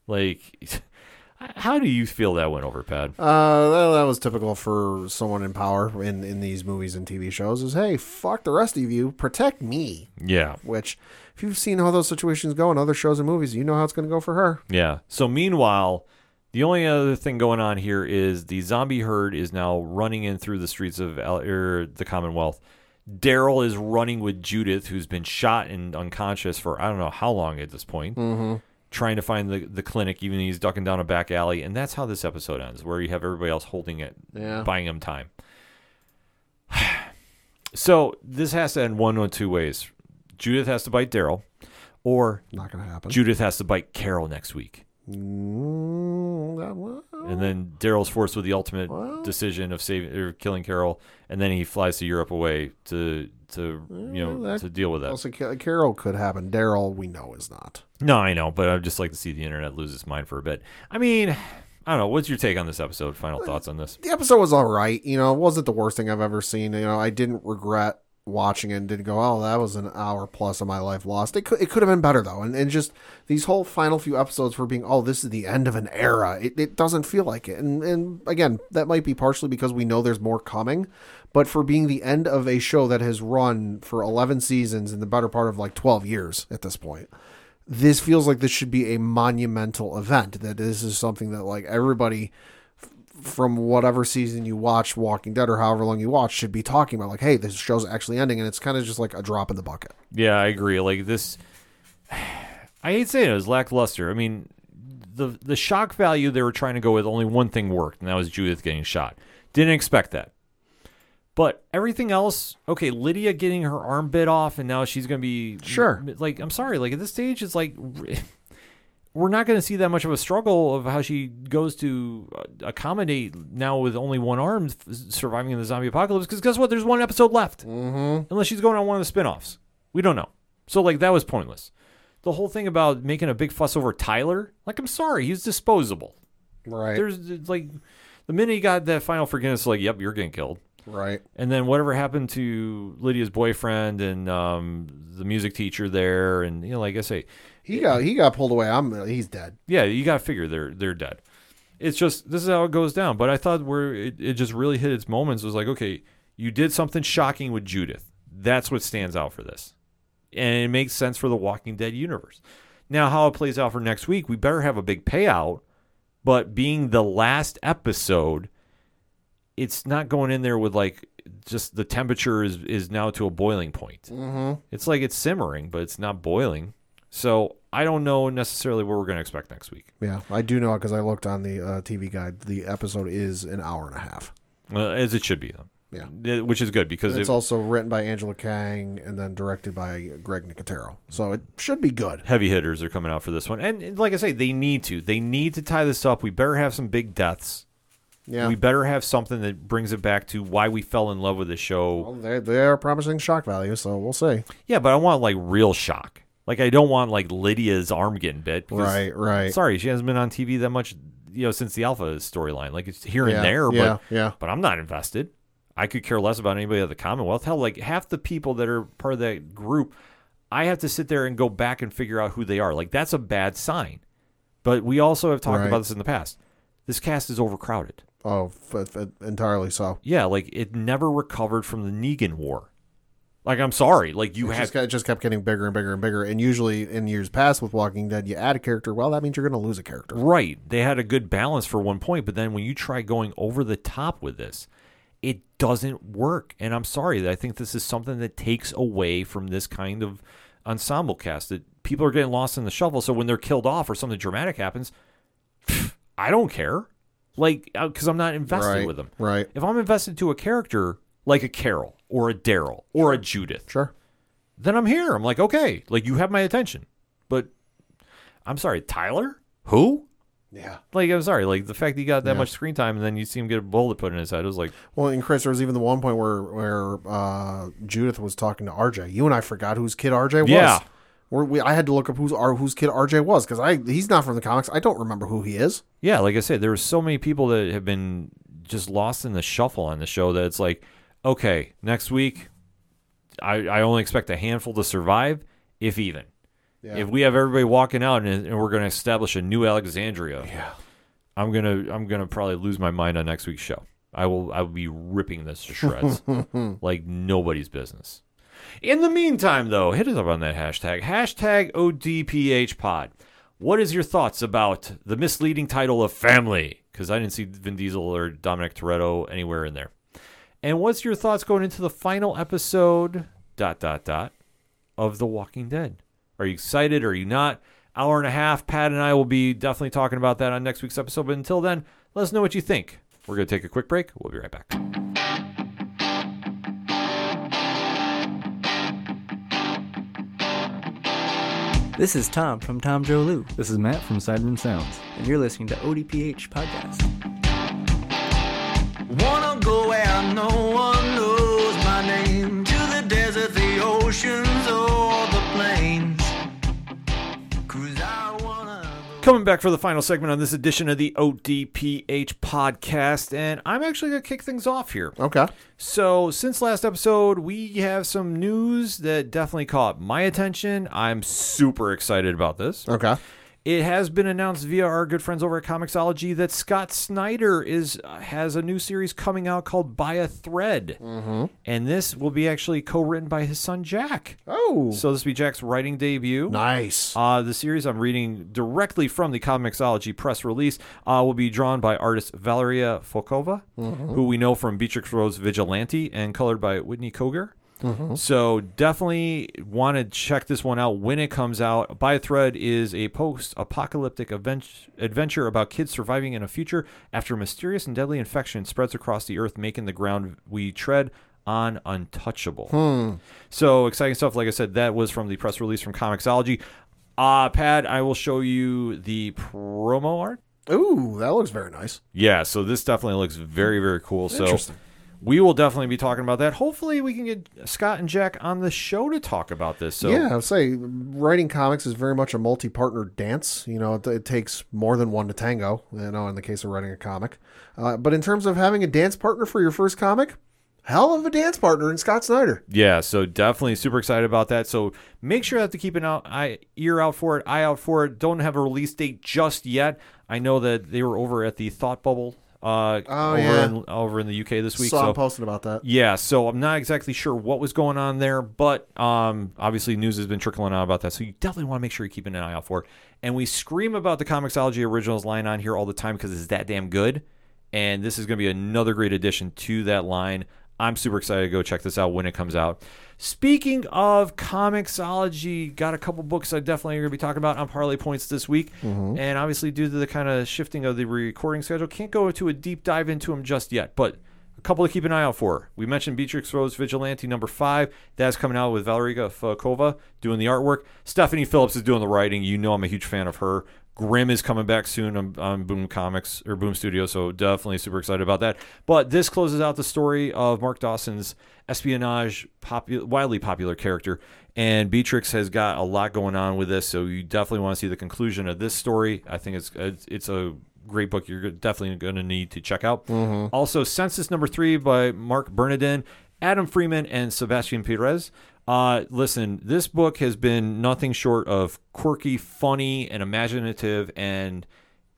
Like, how do you feel that went over, Pad? Uh, that, that was typical for someone in power in, in these movies and TV shows. Is hey, fuck the rest of you, protect me. Yeah. Which, if you've seen how those situations go in other shows and movies, you know how it's going to go for her. Yeah. So meanwhile, The only other thing going on here is the zombie herd is now running in through the streets of Al- er, the Commonwealth. Daryl is running with Judith, who's been shot and unconscious for I don't know how long at this point, trying to find the, the clinic, even though he's ducking down a back alley. And that's how this episode ends, where you have everybody else holding it, Yeah. buying him time. so this has to end one or two ways. Judith has to bite Daryl, or Not going to happen. Judith has to bite Carol next week. Mm, And then Daryl's forced with the ultimate Well- decision of saving or killing Carol, and then he flies to Europe away to to you know that- to deal with that. Also, Carol could happen. Daryl, we know, is not. No, I know, but I'd just like to see the internet lose its mind for a bit. I mean, I don't know. What's your take on this episode? Final thoughts on this? The episode was all right. You know, it wasn't the worst thing I've ever seen. You know, I didn't regret watching it and didn't go, oh, that was an hour plus of my life lost. It could, it could have been better, though. And, and just these whole final few episodes for being, oh, this is the end of an era. It, it doesn't feel like it. And, and again, that might be partially because we know there's more coming. But for being the end of a show that has run for 11 seasons in the better part of like 12 years at this point, this feels like this should be a monumental event. That this is something that like everybody from whatever season you watch Walking Dead or however long you watch should be talking about. Like, hey, this show's actually ending, and it's kind of just like a drop in the bucket. Yeah, I agree. Like this, I hate saying it, it was lackluster. I mean, the the shock value they were trying to go with only one thing worked, and that was Judith getting shot. Didn't expect that. But everything else, okay, Lydia getting her arm bit off, and now she's going to be Sure. Like, I'm sorry, like at this stage, it's like we're not going to see that much of a struggle of how she goes to uh, accommodate now with only one arm surviving in the zombie apocalypse. Because guess what? There's one episode left, mm-hmm. unless she's going on one of the spin-offs. We don't know. So like that was pointless. The whole thing about making a big fuss over Tyler, like I'm sorry, he's disposable. Right. There's like the minute he got that final forgiveness, like yep, you're getting killed. Right. And then whatever happened to Lydia's boyfriend and um, the music teacher there, and you know, like I say, He got he got pulled away. I'm he's dead. yeah, you got to figure they're they're dead. It's just this is how it goes down. But I thought where it, it just really hit its moments was like, okay, you did something shocking with Judith. That's what stands out for this, and it makes sense for the Walking Dead universe. Now, how it plays out for next week, we better have a big payout. But being the last episode, it's not going in there with like just the temperature is is now to a boiling point. Mm-hmm. It's like it's simmering, but it's not boiling. So I don't know necessarily what we're going to expect next week. Yeah, I do know because I looked on the uh, TV guide. The episode is an hour and a half. Well, as it should be, though. Yeah. Uh, which is good because It's it, also written by Angela Kang and then directed by Greg Nicotero. So it should be good. heavy hitters are coming out for this one, and like I say, they need to. They need to tie this up. We better have some big deaths. Yeah. We better have something that brings it back to why we fell in love with the show. well, they they are promising shock value, so we'll see. Yeah, but I want like real shock. Like I don't want like Lydia's arm getting bit. because- Right, right. Sorry, she hasn't been on TV that much, you know, since the Alpha storyline. Like it's here Yeah, and there, yeah, but yeah. but I'm not invested. I could care less about anybody at the Commonwealth. Hell, like half the people that are part of that group, I have to sit there and go back and figure out who they are. Like that's a bad sign. But we also have talked Right. about this in the past. This cast is overcrowded. Oh, f- f- entirely so. Yeah, like it never recovered from the Negan War. Like I'm sorry, like you It have just, it just kept getting bigger and bigger and bigger. And usually in years past with Walking Dead, you add a character. Well, that means you're going to lose a character. Right. They had a good balance for one point, but then when you try going over the top with this, it doesn't work. And I'm sorry, that I think this is something that takes away from this kind of ensemble cast that people are getting lost in the shuffle. So when they're killed off or something dramatic happens, I don't care. Like, because I'm not invested Right, with them. right. If I'm invested to a character like a Carol or a Daryl or a Judith, Sure. then I'm here. I'm like, okay, like you have my attention. But I'm sorry, Tyler? Who? Yeah. Like, I'm sorry, like the fact that he got that Yeah. much screen time and then you see him get a bullet put in his head, it was like, Well, and Chris, there was even the one point where where uh, Judith was talking to RJ. You and I forgot whose kid RJ was. Yeah. We're, we, I had to look up who's our, whose kid RJ was because I he's not from the comics. I don't remember who he is. yeah, like I said, there are so many people that have been just lost in the shuffle on the show that it's like, okay, next week, I, I only expect a handful to survive, if even. Yeah. If we have everybody walking out and, and we're going to establish a new Alexandria, Yeah. I'm gonna I'm gonna probably lose my mind on next week's show. I will I will be ripping this to shreds like nobody's business. In the meantime, though, hit us up on that hashtag hashtag ODPH Pod. What is your thoughts about the misleading title of Family? Because I didn't see Vin Diesel or Dominic Toretto anywhere in there. And what's your thoughts going into the final episode? Dot dot dot of The Walking Dead. Are you excited? Are you not? Hour and a half. Pat and I will be definitely talking about that on next week's episode. But until then, let us know what you think. We're going to take a quick break. We'll be right back. This is Tom from Tom Joe Lou, This is Matt from Sideroom Sounds. and you're listening to ODPH Podcast. Wanna go where no one knows my name To the desert, the oceans, Coming back for the final segment on this edition of the ODPH podcast. And I'm actually going to kick things off here. Okay. So, since last episode, we have some news that definitely caught my attention. I'm super excited about this. Okay. It has been announced via our good friends over at Comixology that Scott Snyder is has a new series coming out called By a Thread, mm-hmm. and this will be actually co-written by his son Jack. Oh. So this will be Jack's writing debut. nice. Uh, the series I'm reading directly from the Comixology press release uh, will be drawn by artist Valeria Fokova, who we know from Beatrix Rose Vigilante, and colored by Whitney Cogar. So definitely want to check this one out when it comes out. By a Thread is a post-apocalyptic advent- adventure about kids surviving in a future after a mysterious and deadly infection spreads across the earth, making the ground we tread on untouchable. So exciting stuff. Like I said, that was from the press release from Comixology. Uh, Pad, I will show you the promo art. Ooh, that looks very nice. Yeah, so this definitely looks very, very cool. So Interesting. We will definitely be talking about that. Hopefully, we can get Scott and Jack on the show to talk about this. So yeah, I would say writing comics is very much a multi-partner dance. You know, it, it takes more than one to tango. You know, in the case of writing a comic. Uh, but in terms of having a dance partner for your first comic, hell of a dance partner in Scott Snyder. Yeah, so definitely super excited about that. So make sure you have to keep an out, eye, ear out for it, eye out for it. Don't have a release date just yet. I know that they were over at the Thought Bubble uh, Oh, over, yeah. in, over in the UK this week. Saw so him posting about that. Yeah, so I'm not exactly sure what was going on there, but um, obviously news has been trickling out about that. So you definitely want to make sure you're keeping an eye out for it. And we scream about the Comixology Originals line on here all the time because it's that damn good. And this is going to be another great addition to that line. I'm super excited to go check this out when it comes out. Speaking of Comixology, got a couple books I definitely are going to be talking about on Parlay Points this week. Mm-hmm. And obviously, due to the kind of shifting of the recording schedule, can't go into a deep dive into them just yet. But a couple to keep an eye out for. We mentioned Beatrix Rose Vigilante number five. That's coming out with Valeria Fakova doing the artwork. Stephanie Phillips is doing the writing. You know I'm a huge fan of her. Grimm is coming back soon on, on Boom Comics or Boom Studio, so definitely super excited about that. But this closes out the story of Mark Dawson's espionage, popu- wildly popular character, and Beatrix has got a lot going on with this. So you definitely want to see the conclusion of this story. I think it's it's, it's a great book you're definitely going to need to check out. Mm-hmm. Also, Census Number Three by Mark Bernardin, Adam Freeman, and Sebastian Perez. Uh, listen, this book has been nothing short of quirky, funny, and imaginative, and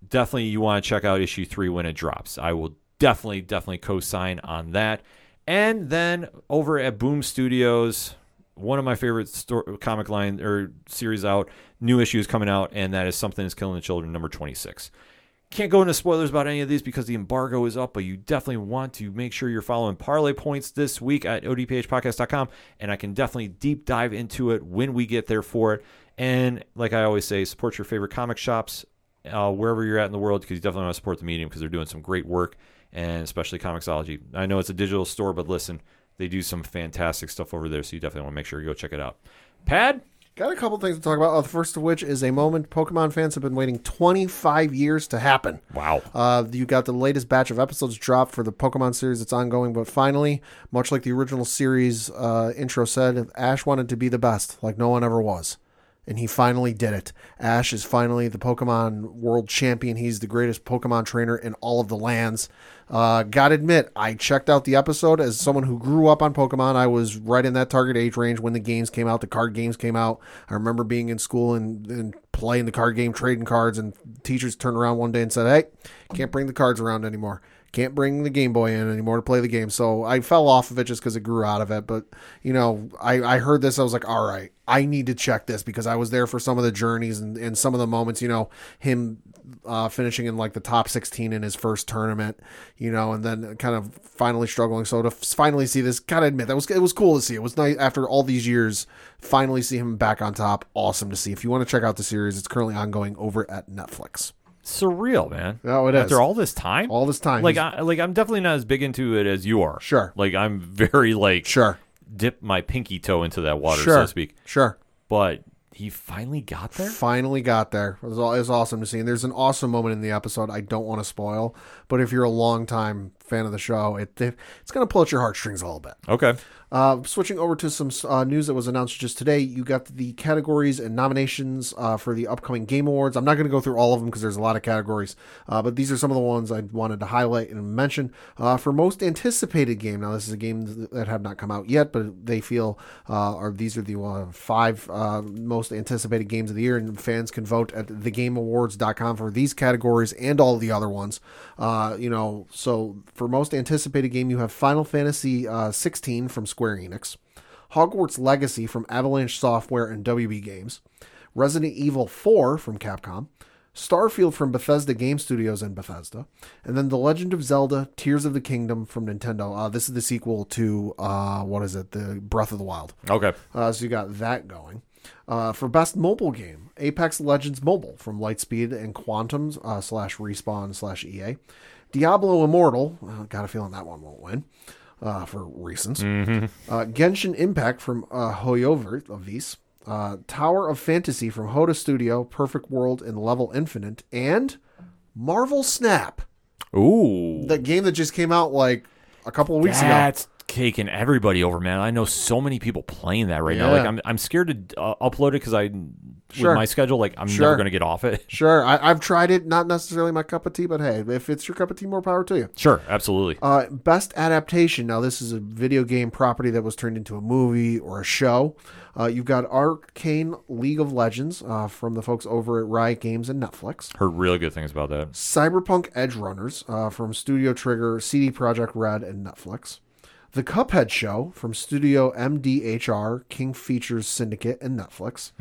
definitely you want to check out issue three when it drops. I will definitely, definitely co-sign on that. And then over at Boom Studios, one of my favorite sto- comic line or series out, new issues coming out, and that is Something is Killing the Children, number 26. Can't go into spoilers about any of these because the embargo is up, but you definitely want to make sure you're following Parlay Points this week at odphpodcast.com, and I can definitely deep dive into it when we get there for it. And like I always say, support your favorite comic shops uh, wherever you're at in the world because you definitely want to support the medium because they're doing some great work, and especially Comixology. I know it's a digital store, but listen, they do some fantastic stuff over there, so you definitely want to make sure you go check it out. Pad? Got a couple things to talk about. Uh, the first of which is a moment Pokemon fans have been waiting 25 years to happen. Wow. Uh, you got the latest batch of episodes dropped for the Pokemon series that's ongoing, but finally, much like the original series uh, intro said, Ash wanted to be the best, like no one ever was. And he finally did it. Ash is finally the Pokemon world champion. He's the greatest Pokemon trainer in all of the lands. Uh, gotta admit, I checked out the episode as someone who grew up on Pokemon. I was right in that target age range when the games came out, the card games came out. I remember being in school and, and playing the card game, trading cards, and teachers turned around one day and said, Hey, can't bring the cards around anymore. Can't bring the Game Boy in anymore to play the game. So I fell off of it just because it grew out of it. But, you know, I, I heard this. I was like, all right, I need to check this because I was there for some of the journeys and, and some of the moments, you know, him uh, finishing in like the top 16 in his first tournament, you know, and then kind of finally struggling. So to finally see this, gotta admit that was it was cool to see. It was nice after all these years, finally see him back on top. Awesome to see. If you want to check out the series, it's currently ongoing over at Netflix. Surreal, man. Oh, it is. After all this time, All this time, like he's- I, like I'm definitely not as big into it as you are. Sure. Like I'm very like Sure, dip my pinky toe into that water, sure, so to speak. sure. But he finally got there. Finally got there. It was, all, it was awesome to see. And there's an awesome moment in the episode I don't want to spoil, but if you're a long time fan of the show, it, it it's going to pull at your heartstrings a little bit. Okay. Uh, switching over to some uh, news that was announced just today, you got the categories and nominations uh, for the upcoming Game Awards. I'm not going to go through all of them because there's a lot of categories, uh, but these are some of the ones I wanted to highlight and mention. Uh, for most anticipated game, now this is a game that have not come out yet, but they feel are these are the five most anticipated games of the year, and fans can vote at thegameawards.com for these categories and all the other ones. You know, so for most anticipated game, you have Final Fantasy uh, 16 from Square Enix, Hogwarts Legacy from Avalanche Software and WB Games, Resident Evil 4 from Capcom, Starfield from Bethesda Game Studios and Bethesda, and then The Legend of Zelda: Tears of the Kingdom from Nintendo. Uh, this is the sequel to uh, what is it? The Breath of the Wild. Okay. Uh, so you got that going. Uh, for best mobile game, Apex Legends Mobile from Lightspeed and Quantum uh, slash Respawn slash EA. Diablo Immortal, uh, got a feeling that one won't win uh, for reasons. Uh, Genshin Impact from uh, HoYoverse. Uh, Tower of Fantasy from Hotta Studio, Perfect World, and Level Infinite. And Marvel Snap, Ooh. the game that just came out like a couple of weeks ago. Taking everybody over, man. I know so many people playing that right now. Yeah. Like I'm, I'm scared to uh, upload it because I, Sure. with my schedule, like I'm Sure. never gonna get off it. Sure, I, I've tried it. Not necessarily my cup of tea, but hey, if it's your cup of tea, more power to you. Sure, absolutely. Uh, best adaptation. Now, this is a video game property that was turned into a movie or a show. Uh, you've got Arcane League of Legends uh, from the folks over at Riot Games and Netflix. Heard really good things about that. Cyberpunk Edge Runners uh, from Studio Trigger, CD Projekt Red, and Netflix. The Cuphead Show from Studio MDHR, King Features Syndicate, and Netflix.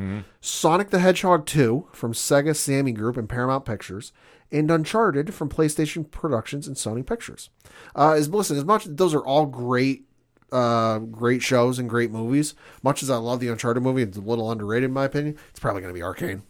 Sonic the Hedgehog 2 from Sega Sammy Group and Paramount Pictures. And Uncharted from PlayStation Productions and Sony Pictures. Uh, as listen, as much those are all great, uh, great shows and great movies. Much as I love the Uncharted movie, it's a little underrated in my opinion. It's probably going to be Arcane.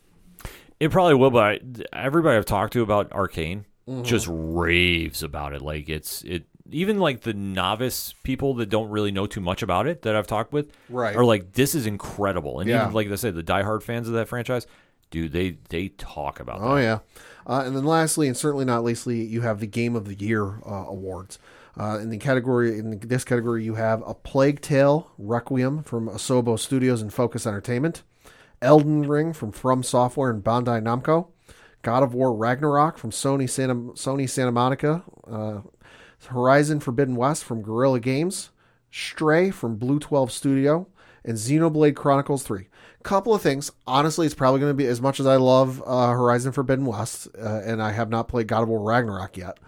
It probably will, but everybody I've talked to about Arcane Mm-hmm. just raves about it. Like it's it. Even like the novice people that don't really know too much about it that I've talked with, Right. are like, "This is incredible." And Yeah. even like I said, the diehard fans of that franchise, dude, they they talk about Oh that. yeah, uh, and then lastly, and certainly not leastly, you have the Game of the Year uh, awards. Uh, in the category, in this category, you have a Plague Tale Requiem from Asobo Studios and Focus Entertainment, Elden Ring from From Software and Bandai Namco, God of War Ragnarok from Sony Santa Sony Santa Monica, uh, Horizon Forbidden West from Guerrilla Games, Stray from Blue 12 Studio, and Xenoblade Chronicles 3. Couple of things. Honestly, it's probably going to be as much as I love uh, Horizon Forbidden West, uh, and I have not played God of War Ragnarok yet.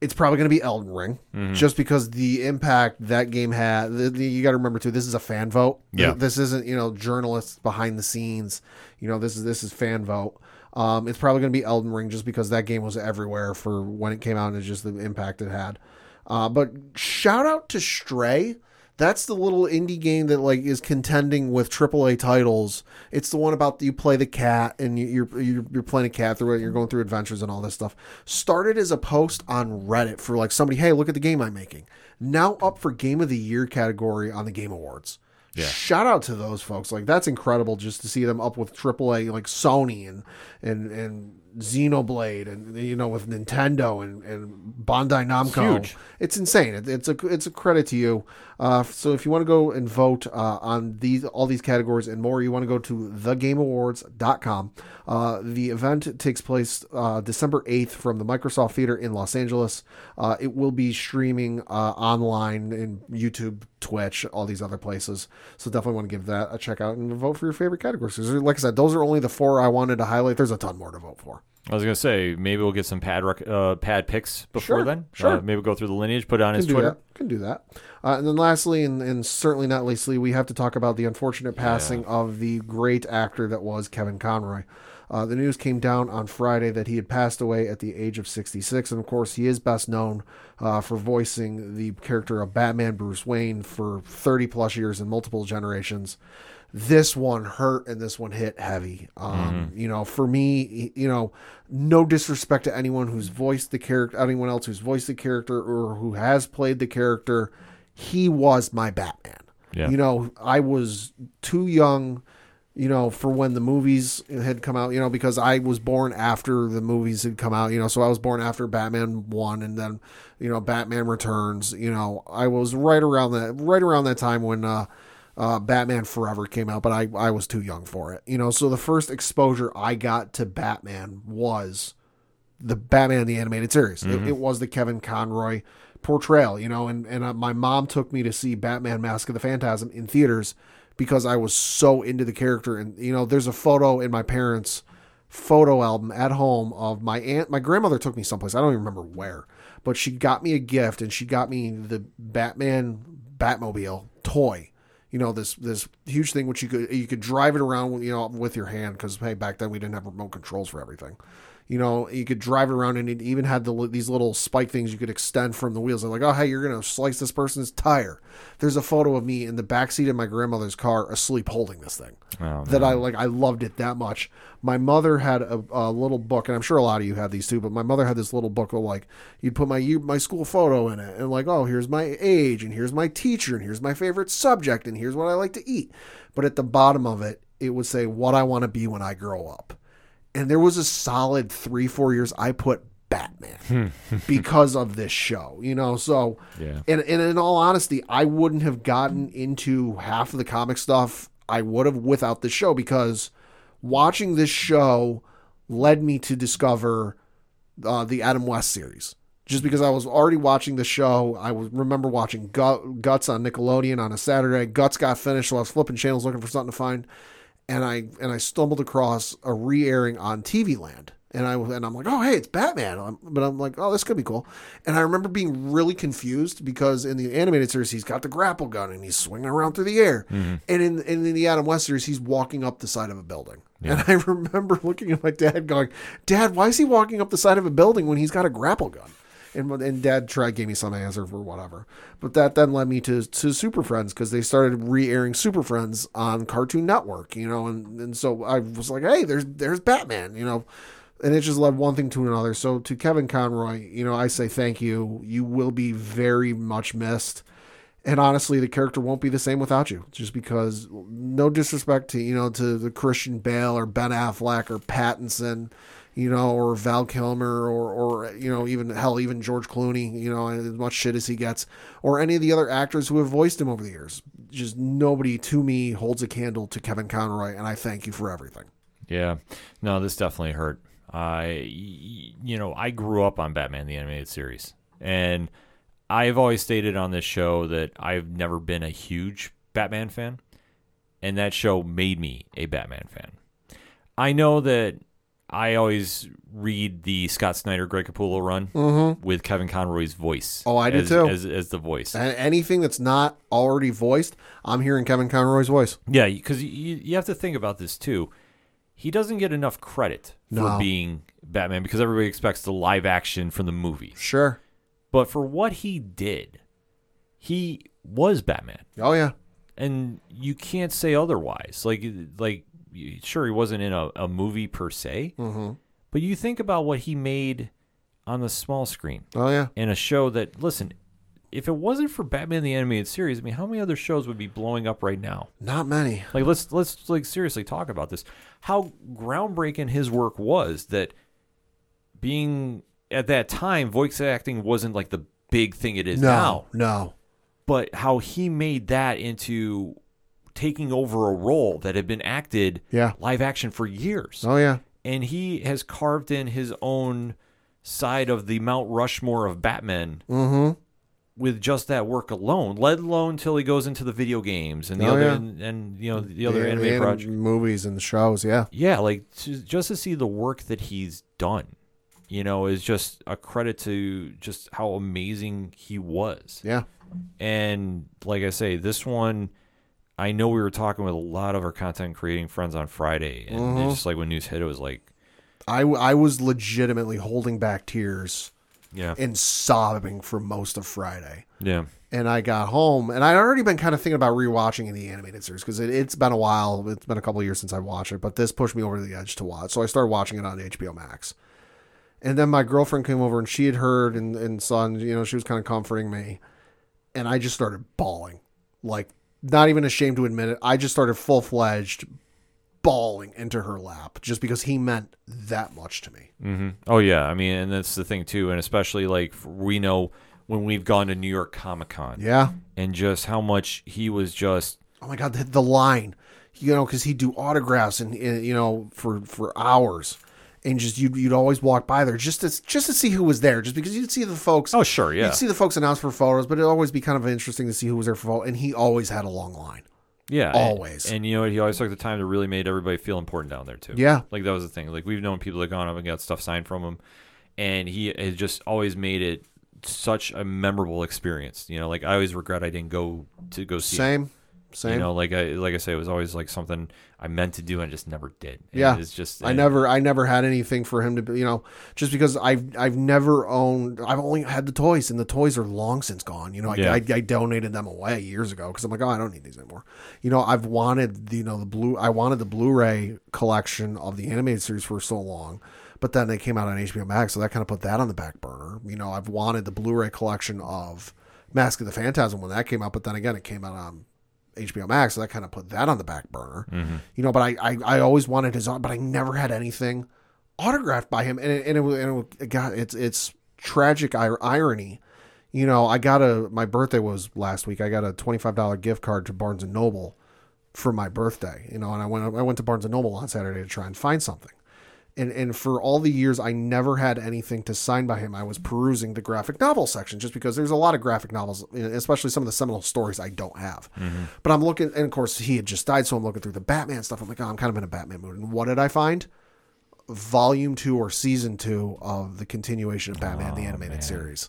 It's probably going to be Elden Ring, just because the impact that game had. The, the, you got to remember too, this is a fan vote. Yeah. this isn't you know journalists behind the scenes. You know, this is this is fan vote. Um, it's probably going to be Elden Ring just because that game was everywhere for when it came out and just the impact it had. Uh, but shout out to Stray. That's the little indie game that like is contending with AAA titles. It's the one about you play the cat and you- you're you're, you're playing a cat through it. You're going through adventures and all this stuff. Started as a post on Reddit for like somebody, hey, look at the game I'm making. Now up for Game of the Year category on the Game Awards. Yeah. Shout out to those folks. Like that's incredible just to see them up with AAA like Sony and and and Xenoblade and you know with Nintendo and and Bandai Namco. huge. It's insane. It, it's a it's a credit to you. Uh, so if you want to go and vote uh, on these all these categories and more, you want to go to thegameawards.com. Uh, the event takes place uh, December 8th from the Microsoft Theater in Los Angeles. Uh, it will be streaming uh, online in YouTube, Twitch, all these other places. So definitely want to give that a check out and vote for your favorite categories. like I said, those are only the four I wanted to highlight. There's a ton more to vote for. I was gonna say maybe we'll get some pad rec- uh, pad picks before Sure, then. sure. Uh, maybe we'll go through the lineage, put it on his can do Twitter. that. Can do that. Uh, and then lastly, and, and certainly not leastly, we have to talk about the unfortunate passing of the great actor that was Kevin Conroy. Uh, the news came down on Friday that he had passed away at the age of 66, and of course, he is best known uh, for voicing the character of Batman Bruce Wayne for 30 plus years and multiple generations. This one hurt and this one hit heavy. Um, You know, for me, you know, no disrespect to anyone who's voiced the character, anyone else who's voiced the character or who has played the character. He was my Batman. Yeah. You know, I was too young, you know, for when the movies had come out, you know, because I was born after the movies had come out, you know, so I was born after Batman 1 and then, you know, Batman Returns, you know, I was right around that right around that time when uh uh, Batman Forever came out, but I, I was too young for it. You know, so the first exposure I got to Batman was the Batman the animated series. It, it was the Kevin Conroy portrayal, you know, and and uh, my mom took me to see Batman Mask of the Phantasm in theaters because I was so into the character and you know, there's a photo in my parents' photo album at home of my aunt my grandmother took me someplace. I don't even remember where, but she got me a gift and she got me the Batman Batmobile toy you know this this huge thing which you could you could drive it around you know with your hand because hey back then we didn't have remote controls for everything you know you could drive it around and it even had the, these little spike things you could extend from the wheels They're like oh hey you're gonna slice this person's tire there's a photo of me in the back seat of my grandmother's car asleep holding this thing Oh, that I like I loved it that much. My mother had a, a little book, and I'm sure a lot of you had these too. But my mother had this little book of like you'd put my my school photo in it, and like oh here's my age, and here's my teacher, and here's my favorite subject, and here's what I like to eat. But at the bottom of it, it would say what I want to be when I grow up. And there was a solid three four years I put Batman because of this show, you know. So Yeah. and, and in all honesty, I wouldn't have gotten into half of the comic stuff I would have without this show because watching this show led me to discover uh, the Adam West series. Just because I was already watching the show, I was, remember watching Gut, Guts on Nickelodeon on a Saturday. Guts got finished, so I was flipping channels looking for something to find, and I and I stumbled across a re-airing on TV Land, and I and I'm like, oh hey, it's Batman, I'm- but I'm like, oh this could be cool, and I remember being really confused because in the animated series he's got the grapple gun and he's swinging around through the air, mm-hmm. and in and in the Adam West series he's walking up the side of a building, and I remember looking at my dad going, Dad, why is he walking up the side of a building when he's got a grapple gun? And and dad tried gave me some answer for whatever. But that then led me to to super friends because they started re-airing super friends on cartoon network you know and and so i was like hey there's there's batman you know? And it just led one thing to another. So to kevin conroy you know i say thank you. You will be very much missed. And honestly the character won't be the same without you just because no disrespect to you know to the christian bale or ben affleck or pattinson you know or val kilmer or or you know even hell even george clooney you know as much shit as he gets or any of the other actors who have voiced him over the years. Just nobody to me holds a candle to kevin conroy and i thank you for everything. Yeah, no, this definitely hurt. I, you know, I grew up on Batman the animated series, and I've always stated on this show that I've never been a huge Batman fan, and that show made me a Batman fan. I know that I always read the Scott Snyder, Greg Capullo run mm-hmm. with Kevin Conroy's voice. Oh, I do as, too. as, as the voice. and anything that's not already voiced i'm hearing kevin conroy's voice Yeah, because you, you have to think about this too. He doesn't get enough credit for No. being Batman because everybody expects the live action from the movies. sure But for what he did, he was Batman, oh yeah and you can't say otherwise. Like, like sure, he wasn't in a, a movie per se, mm-hmm. but you think about what he made on the small screen oh yeah in a show that listen. If it wasn't for Batman the animated series, I mean, how many other shows would be blowing up right now? not many Like let's let's like seriously talk about this. How groundbreaking his work was that being at that time voice acting wasn't like the big thing it is no now. no But how he made that into taking over a role that had been acted Yeah. live action for years. oh yeah And he has carved in his own side of the Mount Rushmore of Batman mm-hmm with just that work alone, let alone till he goes into the video games and the Oh, other yeah. and, and you know the other The- anime the projects. movies and the shows. Yeah, Yeah, like to, just to see the work that he's done, you know, is just a credit to just how amazing he was. yeah, And like I say, this one, I know we were talking with a lot of our content creating friends on Friday, and Mm-hmm. it's just like when news hit, it was like, I I was legitimately holding back tears yeah, and sobbing for most of Friday. yeah, and I got home, and I'd already been kind of thinking about rewatching the animated series because it, it's been a while. It's been a couple of years since I watched it, but this pushed me over the edge to watch. So I started watching it on HBO Max. And then my girlfriend came over, and she had heard and, and saw, and, you know, she was kind of comforting me. And I just started bawling. Like, not even ashamed to admit it. I just started full fledged bawling into her lap just because he meant that much to me. hmm oh yeah. I mean, and that's the thing too, and especially like we know when we've gone to New York Comic Con, Yeah. and just how much he was just oh my god the, the line you know because he'd do autographs and, and you know for for hours and just you'd, you'd always walk by there just to just to see who was there just because you'd see the folks oh sure, yeah, you'd see the folks announced for photos but it'd always be kind of interesting to see who was there for photos and he always had a long line Yeah, Always. And, you know, he always took the time to really made everybody feel important down there too. Yeah. like that was the thing. Like we've known people that gone up and got stuff signed from him, and he has just always made it such a memorable experience. You know, like I always regret I didn't go to go see. him. Same You know, like I like I say, it was always like something I meant to do and just never did. And Yeah. it's just I never I never had anything for him to be, you know, just because I've I've never owned I've only had the toys and the toys are long since gone. You know, I, Yeah. I, I donated them away years ago because I'm like, oh, I don't need these anymore. You know, I've wanted the, you know the blue I wanted the Blu-ray collection of the animated series for so long, but then they came out on HBO Max, so that kind of put that on the back burner. You know, I've wanted the Blu-ray collection of Mask of the Phantasm when that came out, but then again, it came out on HBO Max, so that kind of put that on the back burner. Mm-hmm. You know, but I, I, I always wanted his, but I never had anything autographed by him, and it, and it, and it, it got it's it's tragic ir- irony. You know, I got a my birthday was last week. I got a twenty five dollar gift card to Barnes and Noble for my birthday. You know, and I went I went to Barnes and Noble on Saturday to try and find something. And and for all the years I never had anything to sign by him. I was perusing the graphic novel section just because there's a lot of graphic novels, especially some of the seminal stories I don't have. But I'm looking, and of course he had just died, so I'm looking through the Batman stuff. I'm like, oh, I'm kind of in a Batman mood. And what did I find? Volume two or season two of the continuation of Batman the animated series,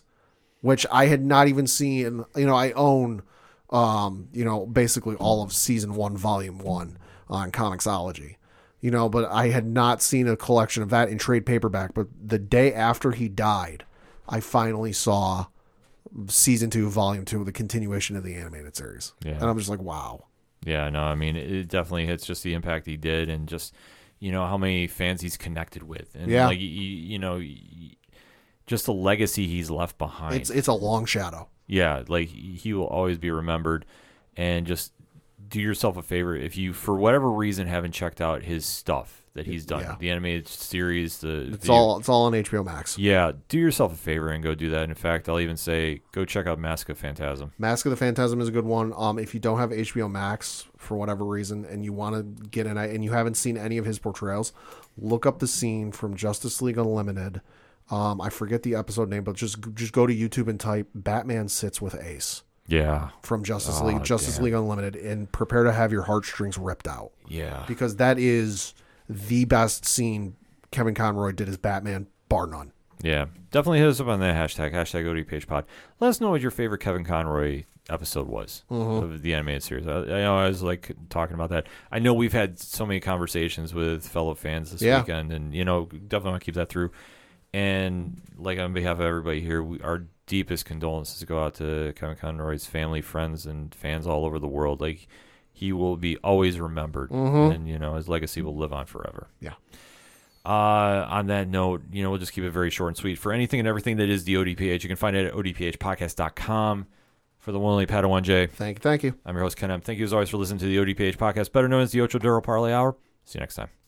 which I had not even seen. You know, I own, um, you know, basically all of season one, volume one on Comixology you know, but I had not seen a collection of that in trade paperback. But the day after he died, I finally saw season two, volume two, the continuation of the animated series. Yeah. And I'm just like, wow. Yeah, no, I mean, it definitely hits just the impact he did, and just you know how many fans he's connected with, and Yeah. like you, you know, just the legacy he's left behind. It's it's a long shadow. yeah, like he will always be remembered, and just do yourself a favor if you, for whatever reason, haven't checked out his stuff that he's done, Yeah. the animated series, the It's the- all it's all on HBO Max. Yeah, do yourself a favor and go do that. In fact, I'll even say go check out Mask of Phantasm. Mask of the Phantasm is a good one. Um, if you don't have HBO Max for whatever reason and you want to get in and you haven't seen any of his portrayals, look up the scene from Justice League Unlimited. Um, I forget the episode name, but just just go to YouTube and type "Batman sits with Ace" Yeah, from Justice Oh, League Justice damn. League Unlimited and prepare to have your heartstrings ripped out yeah, because that is the best scene Kevin Conroy did as Batman, bar none. yeah. Definitely hit us up on that hashtag hashtag ODPH Pod. Let us know what your favorite Kevin Conroy episode was mm-hmm. of the animated series. I, I know I was like talking about that. I know we've had so many conversations with fellow fans this Yeah. weekend, and you know definitely want to keep that through. And like on behalf of everybody here, we, our deepest condolences go out to Kevin Conroy's family, friends, and fans all over the world. Like he will be always remembered, and you know his legacy will live on forever. Yeah. Uh, on that note, you know, we'll just keep it very short and sweet. For anything and everything that is the ODPH, you can find it at odphpodcast.com. For the one only Padawan J, Thank you, thank you. I'm your host, Ken M. Thank you as always for listening to the ODPH podcast, better known as the Ocho Duro Parlay Hour. See you next time.